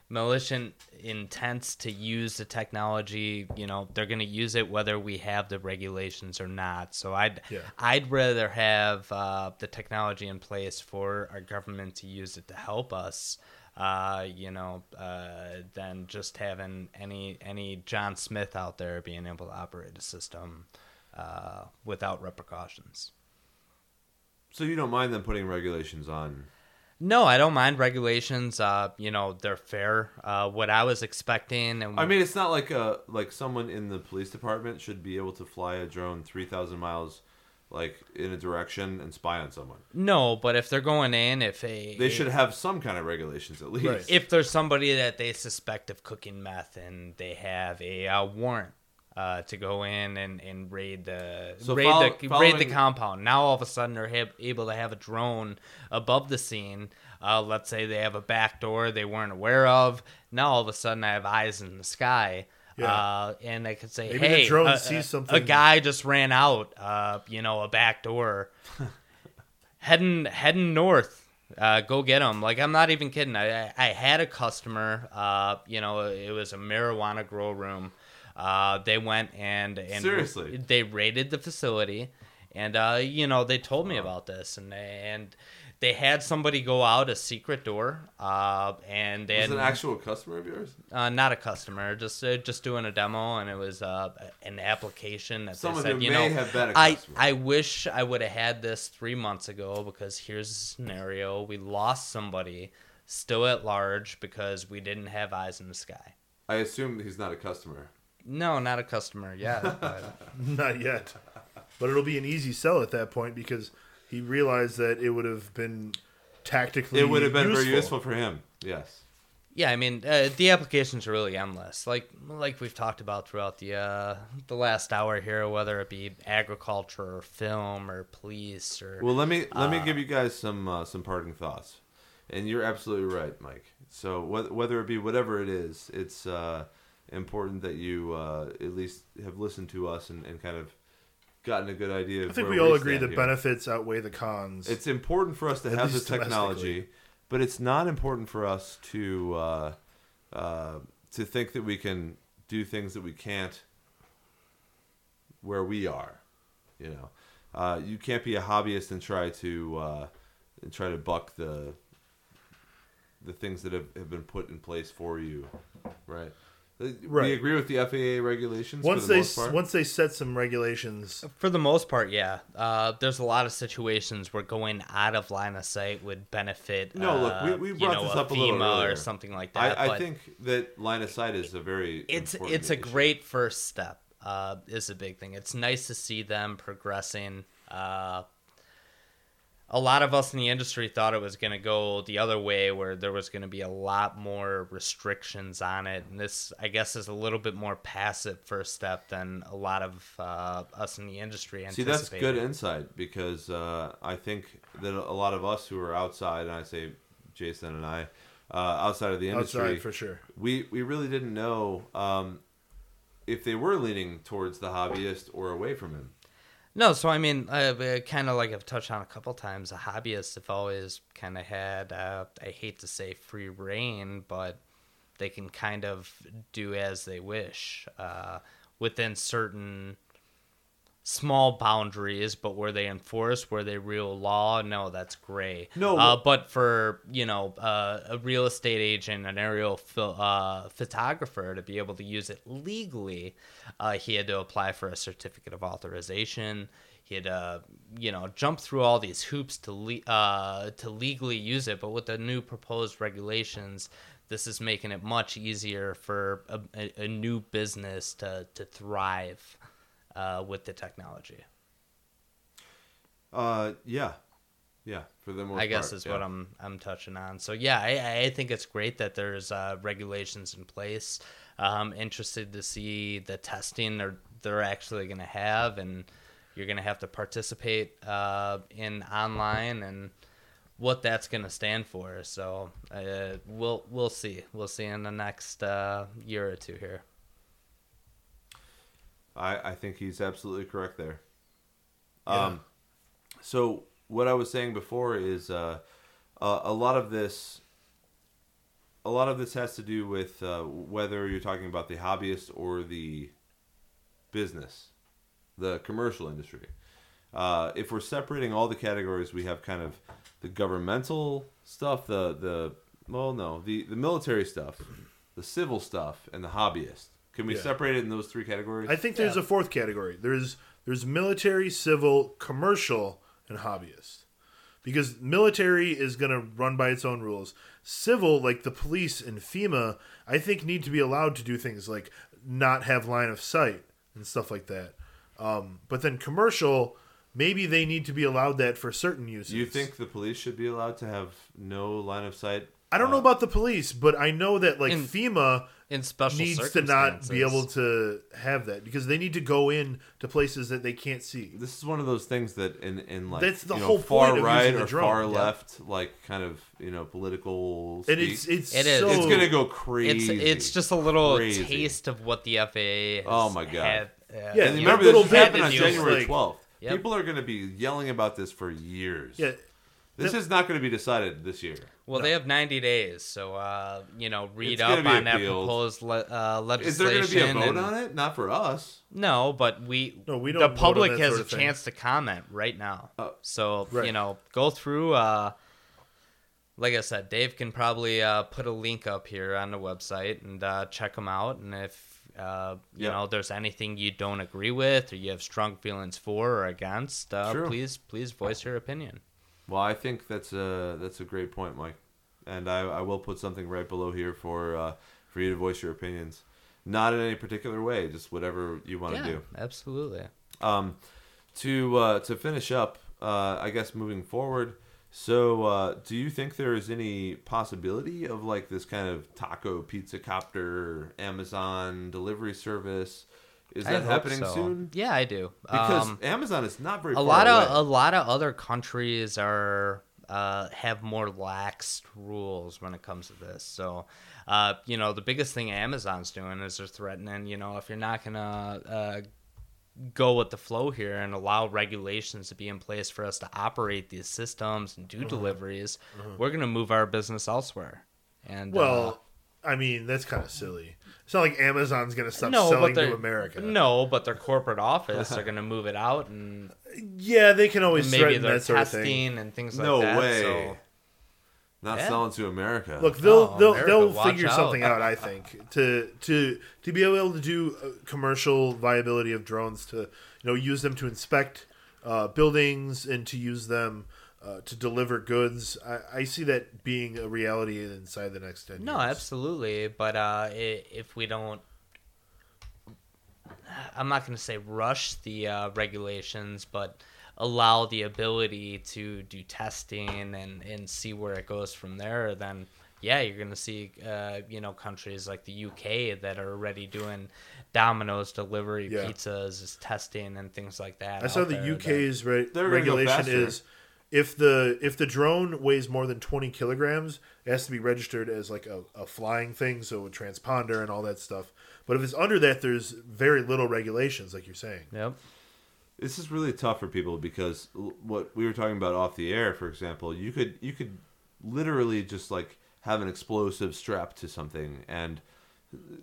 malicious intents to use the technology, you know, they're going to use it whether we have the regulations or not. So I'd
Yeah.
I'd rather have uh, the technology in place for our government to use it to help us. Uh, you know, uh, than just having any any John Smith out there being able to operate a system uh, without repercussions.
So you don't mind them putting regulations on
No, I don't mind regulations. Uh, you know, they're fair. Uh, what I was expecting, and
I mean, it's not like a like someone in the police department should be able to fly a drone three thousand miles, like in a direction and spy on someone.
no, but if they're going in, if a
They should have some kind of regulations at least.
Right.
if there's somebody that they suspect of cooking meth and they have a uh, warrant uh, to go in and, and raid the
So
raid
follow-
the raid
following-
the compound. Now all of a sudden they're ha- able to have a drone above the scene. Uh, let's say they have a back door they weren't aware of. Now all of a sudden I have eyes in the sky.
Yeah.
Uh, and they could say,
Maybe the
hey,
drone
a,
sees something-
a guy just ran out, uh, you know, a back door, heading heading north. Uh, go get them. Like I'm not even kidding. I I, I had a customer. Uh, you know, it was a marijuana grow room. Uh, they went and and
Seriously?
they raided the facility, and uh, you know they told me about this, and and they had somebody go out a secret door, uh, and they
Was
had
an actual customer of yours?
uh, not a customer, just uh, just doing a demo, and it was uh, an application that
Someone
they said,
who
you
may
know,
have been a
I
customer.
I wish I would have had this three months ago because here's the scenario: we lost somebody still at large because we didn't have eyes in the sky.
I assume he's not a customer.
No, not a customer yet.
Not yet. But it'll be an easy sell at that point because he realized that it would have been tactically
It would have been
useful.
very useful for him. Yes.
yeah, I mean uh, the applications are really endless. Like like we've talked about throughout the uh, the last hour here, whether it be agriculture or film or police or
Well, let me let me
Uh,
give you guys some uh, some parting thoughts. And you're absolutely right, Mike. So wh- whether it be whatever it is, it's uh, important that you uh, at least have listened to us and, and kind of gotten a good idea. Of
I think we all agree
stand
that
here.
benefits outweigh the cons.
It's important for us to
At
have the technology, but it's not important for us to uh, uh, to think that we can do things that we can't where we are. You know, uh, you can't be a hobbyist and try to uh, and try to buck the the things that have, have been put in place for you, right? Uh, We agree with the FAA regulations
once
for the
they
most part.
once they set some regulations,
For the most part, yeah. Uh, there's a lot of situations where going out of line of sight would benefit.
No, look,
uh,
we- we
you
brought
know,
this up a little
FEMA
earlier.
or something like that.
I, I
but
think that line of sight is a very
it's it's a
issue.
great first step. Uh, is a big thing. It's nice to see them progressing. Uh, a lot of us in the industry thought it was going to go the other way, where there was going to be a lot more restrictions on it, and this, I guess, is a little bit more passive first step than a lot of uh, us in the industry
See, that's good insight because uh, I think that a lot of us who are outside, and I say Jason and I, uh, outside of the industry,
outside for sure.
we we really didn't know um, if they were leaning towards the hobbyist or away from him.
No, so I mean, uh, kind of like I've touched on a couple times, hobbyists have always kind of had, uh, I hate to say free reign, but they can kind of do as they wish uh, within certain small boundaries, but where they enforce, where they real law, no, that's gray.
No,
uh, but for you know uh, a real estate agent, an aerial uh, photographer to be able to use it legally, uh, he had to apply for a certificate of authorization. He he had to you know jump through all these hoops to le- uh, to legally use it. But with the new proposed regulations, this is making it much easier for a, a, a new business to to thrive uh, with the technology.
Uh, yeah, yeah. For the most
I guess
part,
is what. I'm I'm touching on. So yeah, I, I think it's great that there's uh, regulations in place. I'm interested to see the testing they're they're actually going to have, and you're going to have to participate uh, in online and what that's going to stand for. So uh, we'll we'll see. We'll see in the next uh, year or two here.
I, I think he's absolutely correct there.
Yeah.
Um, so what I was saying before is uh, uh, a lot of this, a lot of this has to do with uh, whether you're talking about the hobbyist or the business, the commercial industry. Uh, if we're separating all the categories, we have kind of the governmental stuff, the the well, no, the the military stuff, the civil stuff, and the hobbyist. Can we
Yeah.
separate it in those three categories?
I think there's
Yeah.
a fourth category. There's there's military, civil, commercial, and hobbyist. Because military is going to run by its own rules. Civil, like the police and FEMA, I think need to be allowed to do things like not have line of sight and stuff like that. Um, but then commercial, maybe they need to be allowed that for certain uses.
You think the police should be allowed to have no line of sight?
I don't know
Uh,
about the police, but I know that like
In-
FEMA
In special
needs to not be able to have that because they need to go in to places that they can't see.
This is one of those things that in in like
That's the
you know,
whole
far right or
drone.
far
Yeah.
left, like kind of you know political.
And it's it's
It is.
so,
it's gonna go crazy.
it's it's just a little
Crazy.
taste of what the FAA.
Oh my God.
Had, uh,
Yeah,
And remember, this
little
just happened on
is
January
like-
twelfth.
Yep.
People are going to be yelling about this for years.
yeah.
This
the-
is not going to be decided this year.
Well, they have 90 days, so uh, you know, read
It's
up
gonna be
on that
appealed.
proposed le- uh,
Is there
legislation.
going to be a vote
and-
on it? Not for us.
No, but we,
No, we
the
don't vote on
public
that
has
sort
a
of thing.
chance to comment right now.
Oh.
so
Right.
you know, go through. Uh, like I said, Dave can probably uh, put a link up here on the website and uh, check them out. And if uh, you
Yeah.
know there's anything you don't agree with or you have strong feelings for or against, uh,
True.
please please voice your opinion.
Well, I think that's a that's a great point, Mike, and I, I will put something right below here for uh, for you to voice your opinions, not in any particular way, just whatever you want to
yeah,
do.
absolutely.
Um, to uh, to finish up, uh, I guess moving forward. So, uh, do you think there is any possibility of like this kind of taco pizza copter Amazon delivery service? Is
I
that happening
so.
soon?
Yeah, I do.
Because
Um,
Amazon is not very
a
far
lot
away.
of a lot of other countries are uh, have more lax rules when it comes to this. So, uh, you know, the biggest thing Amazon's doing is they're threatening. You know, if you're not gonna uh, go with the flow here and allow regulations to be in place for us to operate these systems and do
Uh-huh.
deliveries, we're gonna move our business elsewhere. And uh,
Well, I mean that's kind of silly. It's not like Amazon's going to stop
no,
selling to America.
No, but their corporate office, they're gonna move it out and
Yeah, they can always
maybe
threaten
they're
that sort of
testing
thing.
and things like
no
that.
way.
So.
Not
Yeah.
selling to America.
Look, they'll
Oh,
they'll
America,
they'll figure
out.
something out. I think to to to be able to do uh, commercial viability of drones to you know use them to inspect uh, buildings and to use them uh, to deliver goods. I, I see that being a reality inside the next ten
No,
years.
absolutely. But uh, i- if we don't, I'm not going to say rush the uh, regulations, but allow the ability to do testing and, and see where it goes from there, then yeah, you're going to see, uh, you know, countries like the UK that are already doing Domino's delivery
Yeah.
pizzas, is testing and things like that.
I saw the UK's re-
They're go
regulation is if the if the drone weighs more than twenty kilograms, it has to be registered as like a, a flying thing, so a transponder and all that stuff. But if it's under that, there's very little regulations, like you're saying.
Yep.
this is really tough for people because what we were talking about off the air, for example, you could you could literally just like have an explosive strapped to something and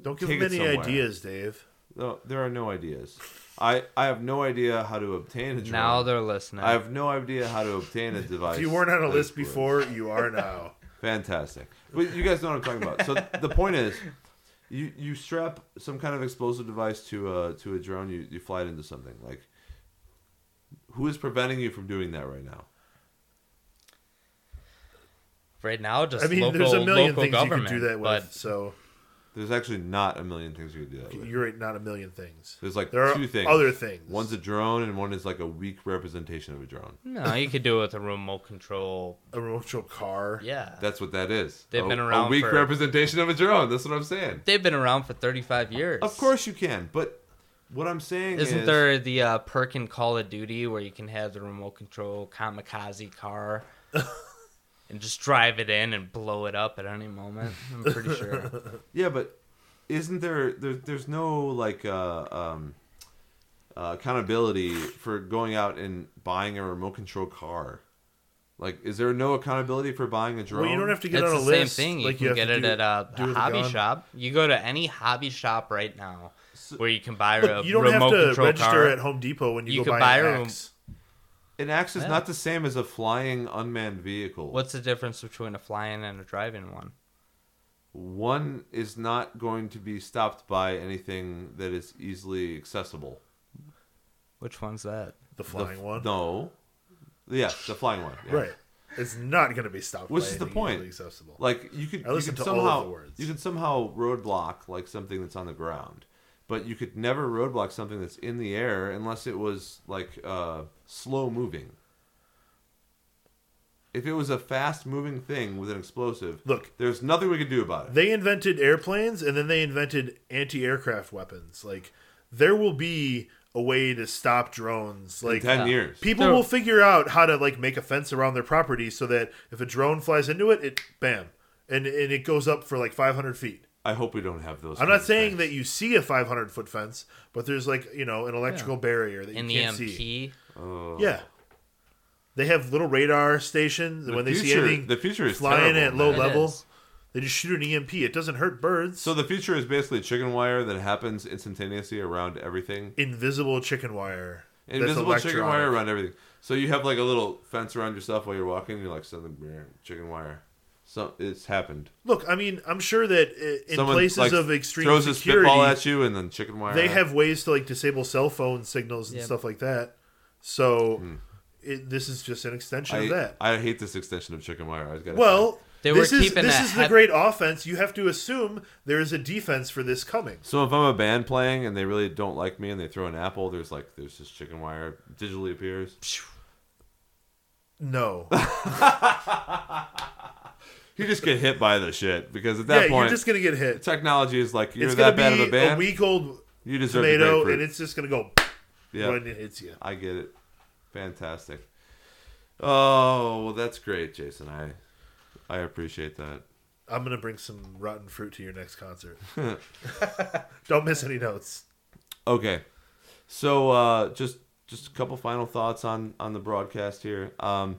Don't give
Take
them
it
any
somewhere.
ideas, Dave.
No, there are no ideas. I I have no idea how to obtain a drone.
Now they're listening.
I have no idea how to obtain a device.
If you weren't on a list before, you are now.
Fantastic. But you guys know what I'm talking about. So the point is, you you strap some kind of explosive device to a to a drone. You you fly it into something like. who is preventing you from doing that right now?
Right now, just
I mean,
local,
there's a million
local
things you can do that with.
But
so
There's actually not a million things you could do that with.
you're right, not a million things.
There's like
There are
two things.
other things.
One's a drone, and one is like a weak representation of a drone.
no, you could do it with a remote control.
A remote control car.
Yeah,
That's what that is.
They've
a,
been around.
a weak
for-
representation of a drone. That's what I'm saying.
they've been around for 35 years.
Of course you can, but what I'm saying
Isn't
is,
there the uh, perk in Call of Duty where you can have the remote control kamikaze car and just drive it in and blow it up at any moment? I'm pretty sure.
Yeah, but isn't there? there there's no like uh, um, uh, accountability for going out and buying a remote control car. Like, is there no accountability for buying a drone?
Well, you don't have to get
it's
on a
the
list.
same thing. You
like
can
have
get it
do-
at a, a
with a
hobby shop. You go to any hobby shop right now where you can buy a
Look, you don't have
remote
to
control
register
car.
at Home Depot when you,
You
go
could
buy,
buy
an
a rem-
axe.
An axe is
Yeah.
not the same as a flying unmanned vehicle.
What's the difference between a flying and a driving one?
one is not going to be stopped by anything that is easily accessible.
Which one's that?
The
The
flying
f-
one.
No. Yeah, the flying one. yeah.
Right. It's not going to be stopped.
Which
by
is the
anything
point.
easily Accessible.
Like you could,
I
you
listen
could
to all of
somehow,
the words.
you could somehow roadblock like something that's on the ground, but you could never roadblock something that's in the air unless it was like uh, slow moving. If it was a fast moving thing with an explosive,
Look,
there's nothing we could do about it.
they invented airplanes and then they invented anti-aircraft weapons. Like there will be a way to stop drones.
In
Like
ten
Yeah.
years,
people
There-
will figure out how to like make a fence around their property so that if a drone flies into it, it bam, and and it goes up for like 500 feet.
I hope we don't have those.
I'm not saying
things.
that you see a 500 foot fence, but there's like you know an electrical barrier that you can't
EMP?
see.
Oh.
Yeah. They have little radar stations
The
when they see anything
the future is
flying
terrible,
at low
man.
It
level. They just shoot an EMP. It doesn't hurt birds.
So the future is basically chicken wire that happens instantaneously around everything.
invisible chicken wire.
Invisible chicken wire around everything. So you have like a little fence around yourself while you're walking. And you're like, something chicken wire. So it's happened.
Look, I mean, I'm sure that in
Someone,
places
like,
of extreme
throws a
security,
spitball at you and then chicken wire.
they
out.
have ways to like disable cell phone signals and
Yep.
stuff like that. So it, this is just an extension
Hmm. I,
of that.
I hate this extension of chicken wire. I gotta say.
well,
They
this
were
is
keeping
this is the
hev-
great offense. You have to assume there is a defense for this coming.
So if I'm a band playing and they really don't like me and they throw an apple, there's like there's this chicken wire digitally appears.
No,
You just get hit by the shit because at
yeah,
that point
you're just gonna get hit.
technology is like you're
It's
that bad
be
of a band.
A week old
you deserve
tomato, and it's just gonna go
yeah.
when it hits you.
I get it. Fantastic. Oh, well, that's great, Jason. I I appreciate that.
I'm gonna bring some rotten fruit to your next concert. Don't miss any notes.
Okay, so uh, just just a couple final thoughts on on the broadcast here. Um,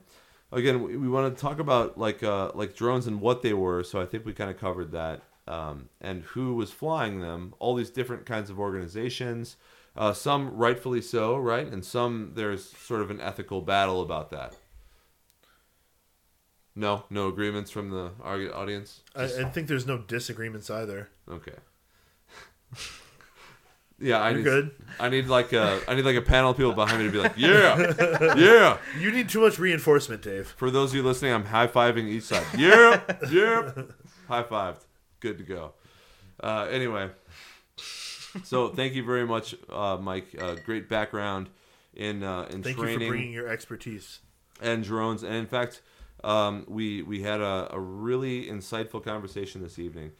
again, we, we want to talk about like uh, like drones and what they were. So I think we kind of covered that. Um, and who was flying them? All these different kinds of organizations. Uh, some rightfully so, right? And some there's sort of an ethical battle about that. No, no agreements from the audience.
I, I think there's no disagreements either.
Okay. yeah, I
You're
need,
good.
I need like a I need like a panel of people behind me to be like, yeah, yeah.
You need too much reinforcement, Dave.
For those of you listening, I'm high fiving each side. Yeah, yeah. High fived. Good to go. Uh, anyway, so thank you very much, uh, Mike. Uh, great background in uh, in
Thank you for bringing your expertise.
and drones. And in fact, um, we we had a, a really insightful conversation this evening.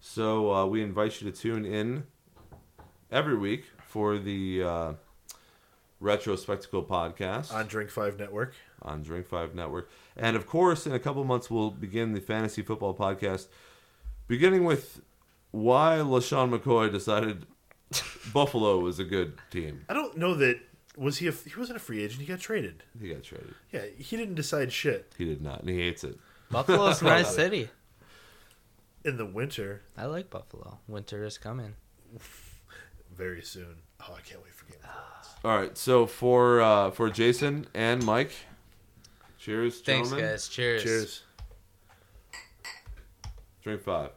So uh, we invite you to tune in every week for the uh, Retrospectical podcast
on Drink Five Network.
on Drink Five Network, and of course, in a couple months, we'll begin the Fantasy Football podcast, beginning with why LeSean McCoy decided Buffalo was a good team.
I don't know that was he. A, he wasn't a free agent. He got traded.
He got traded.
Yeah, he didn't decide shit
He did not, and he hates it.
Buffalo's a nice city.
in the winter.
I like Buffalo. Winter is coming.
Very soon. Oh, I can't wait for Game of Thrones.
All right, so for uh, for Jason and Mike, cheers,
Thanks,
gentlemen.
guys. Cheers.
Cheers.
Drink five.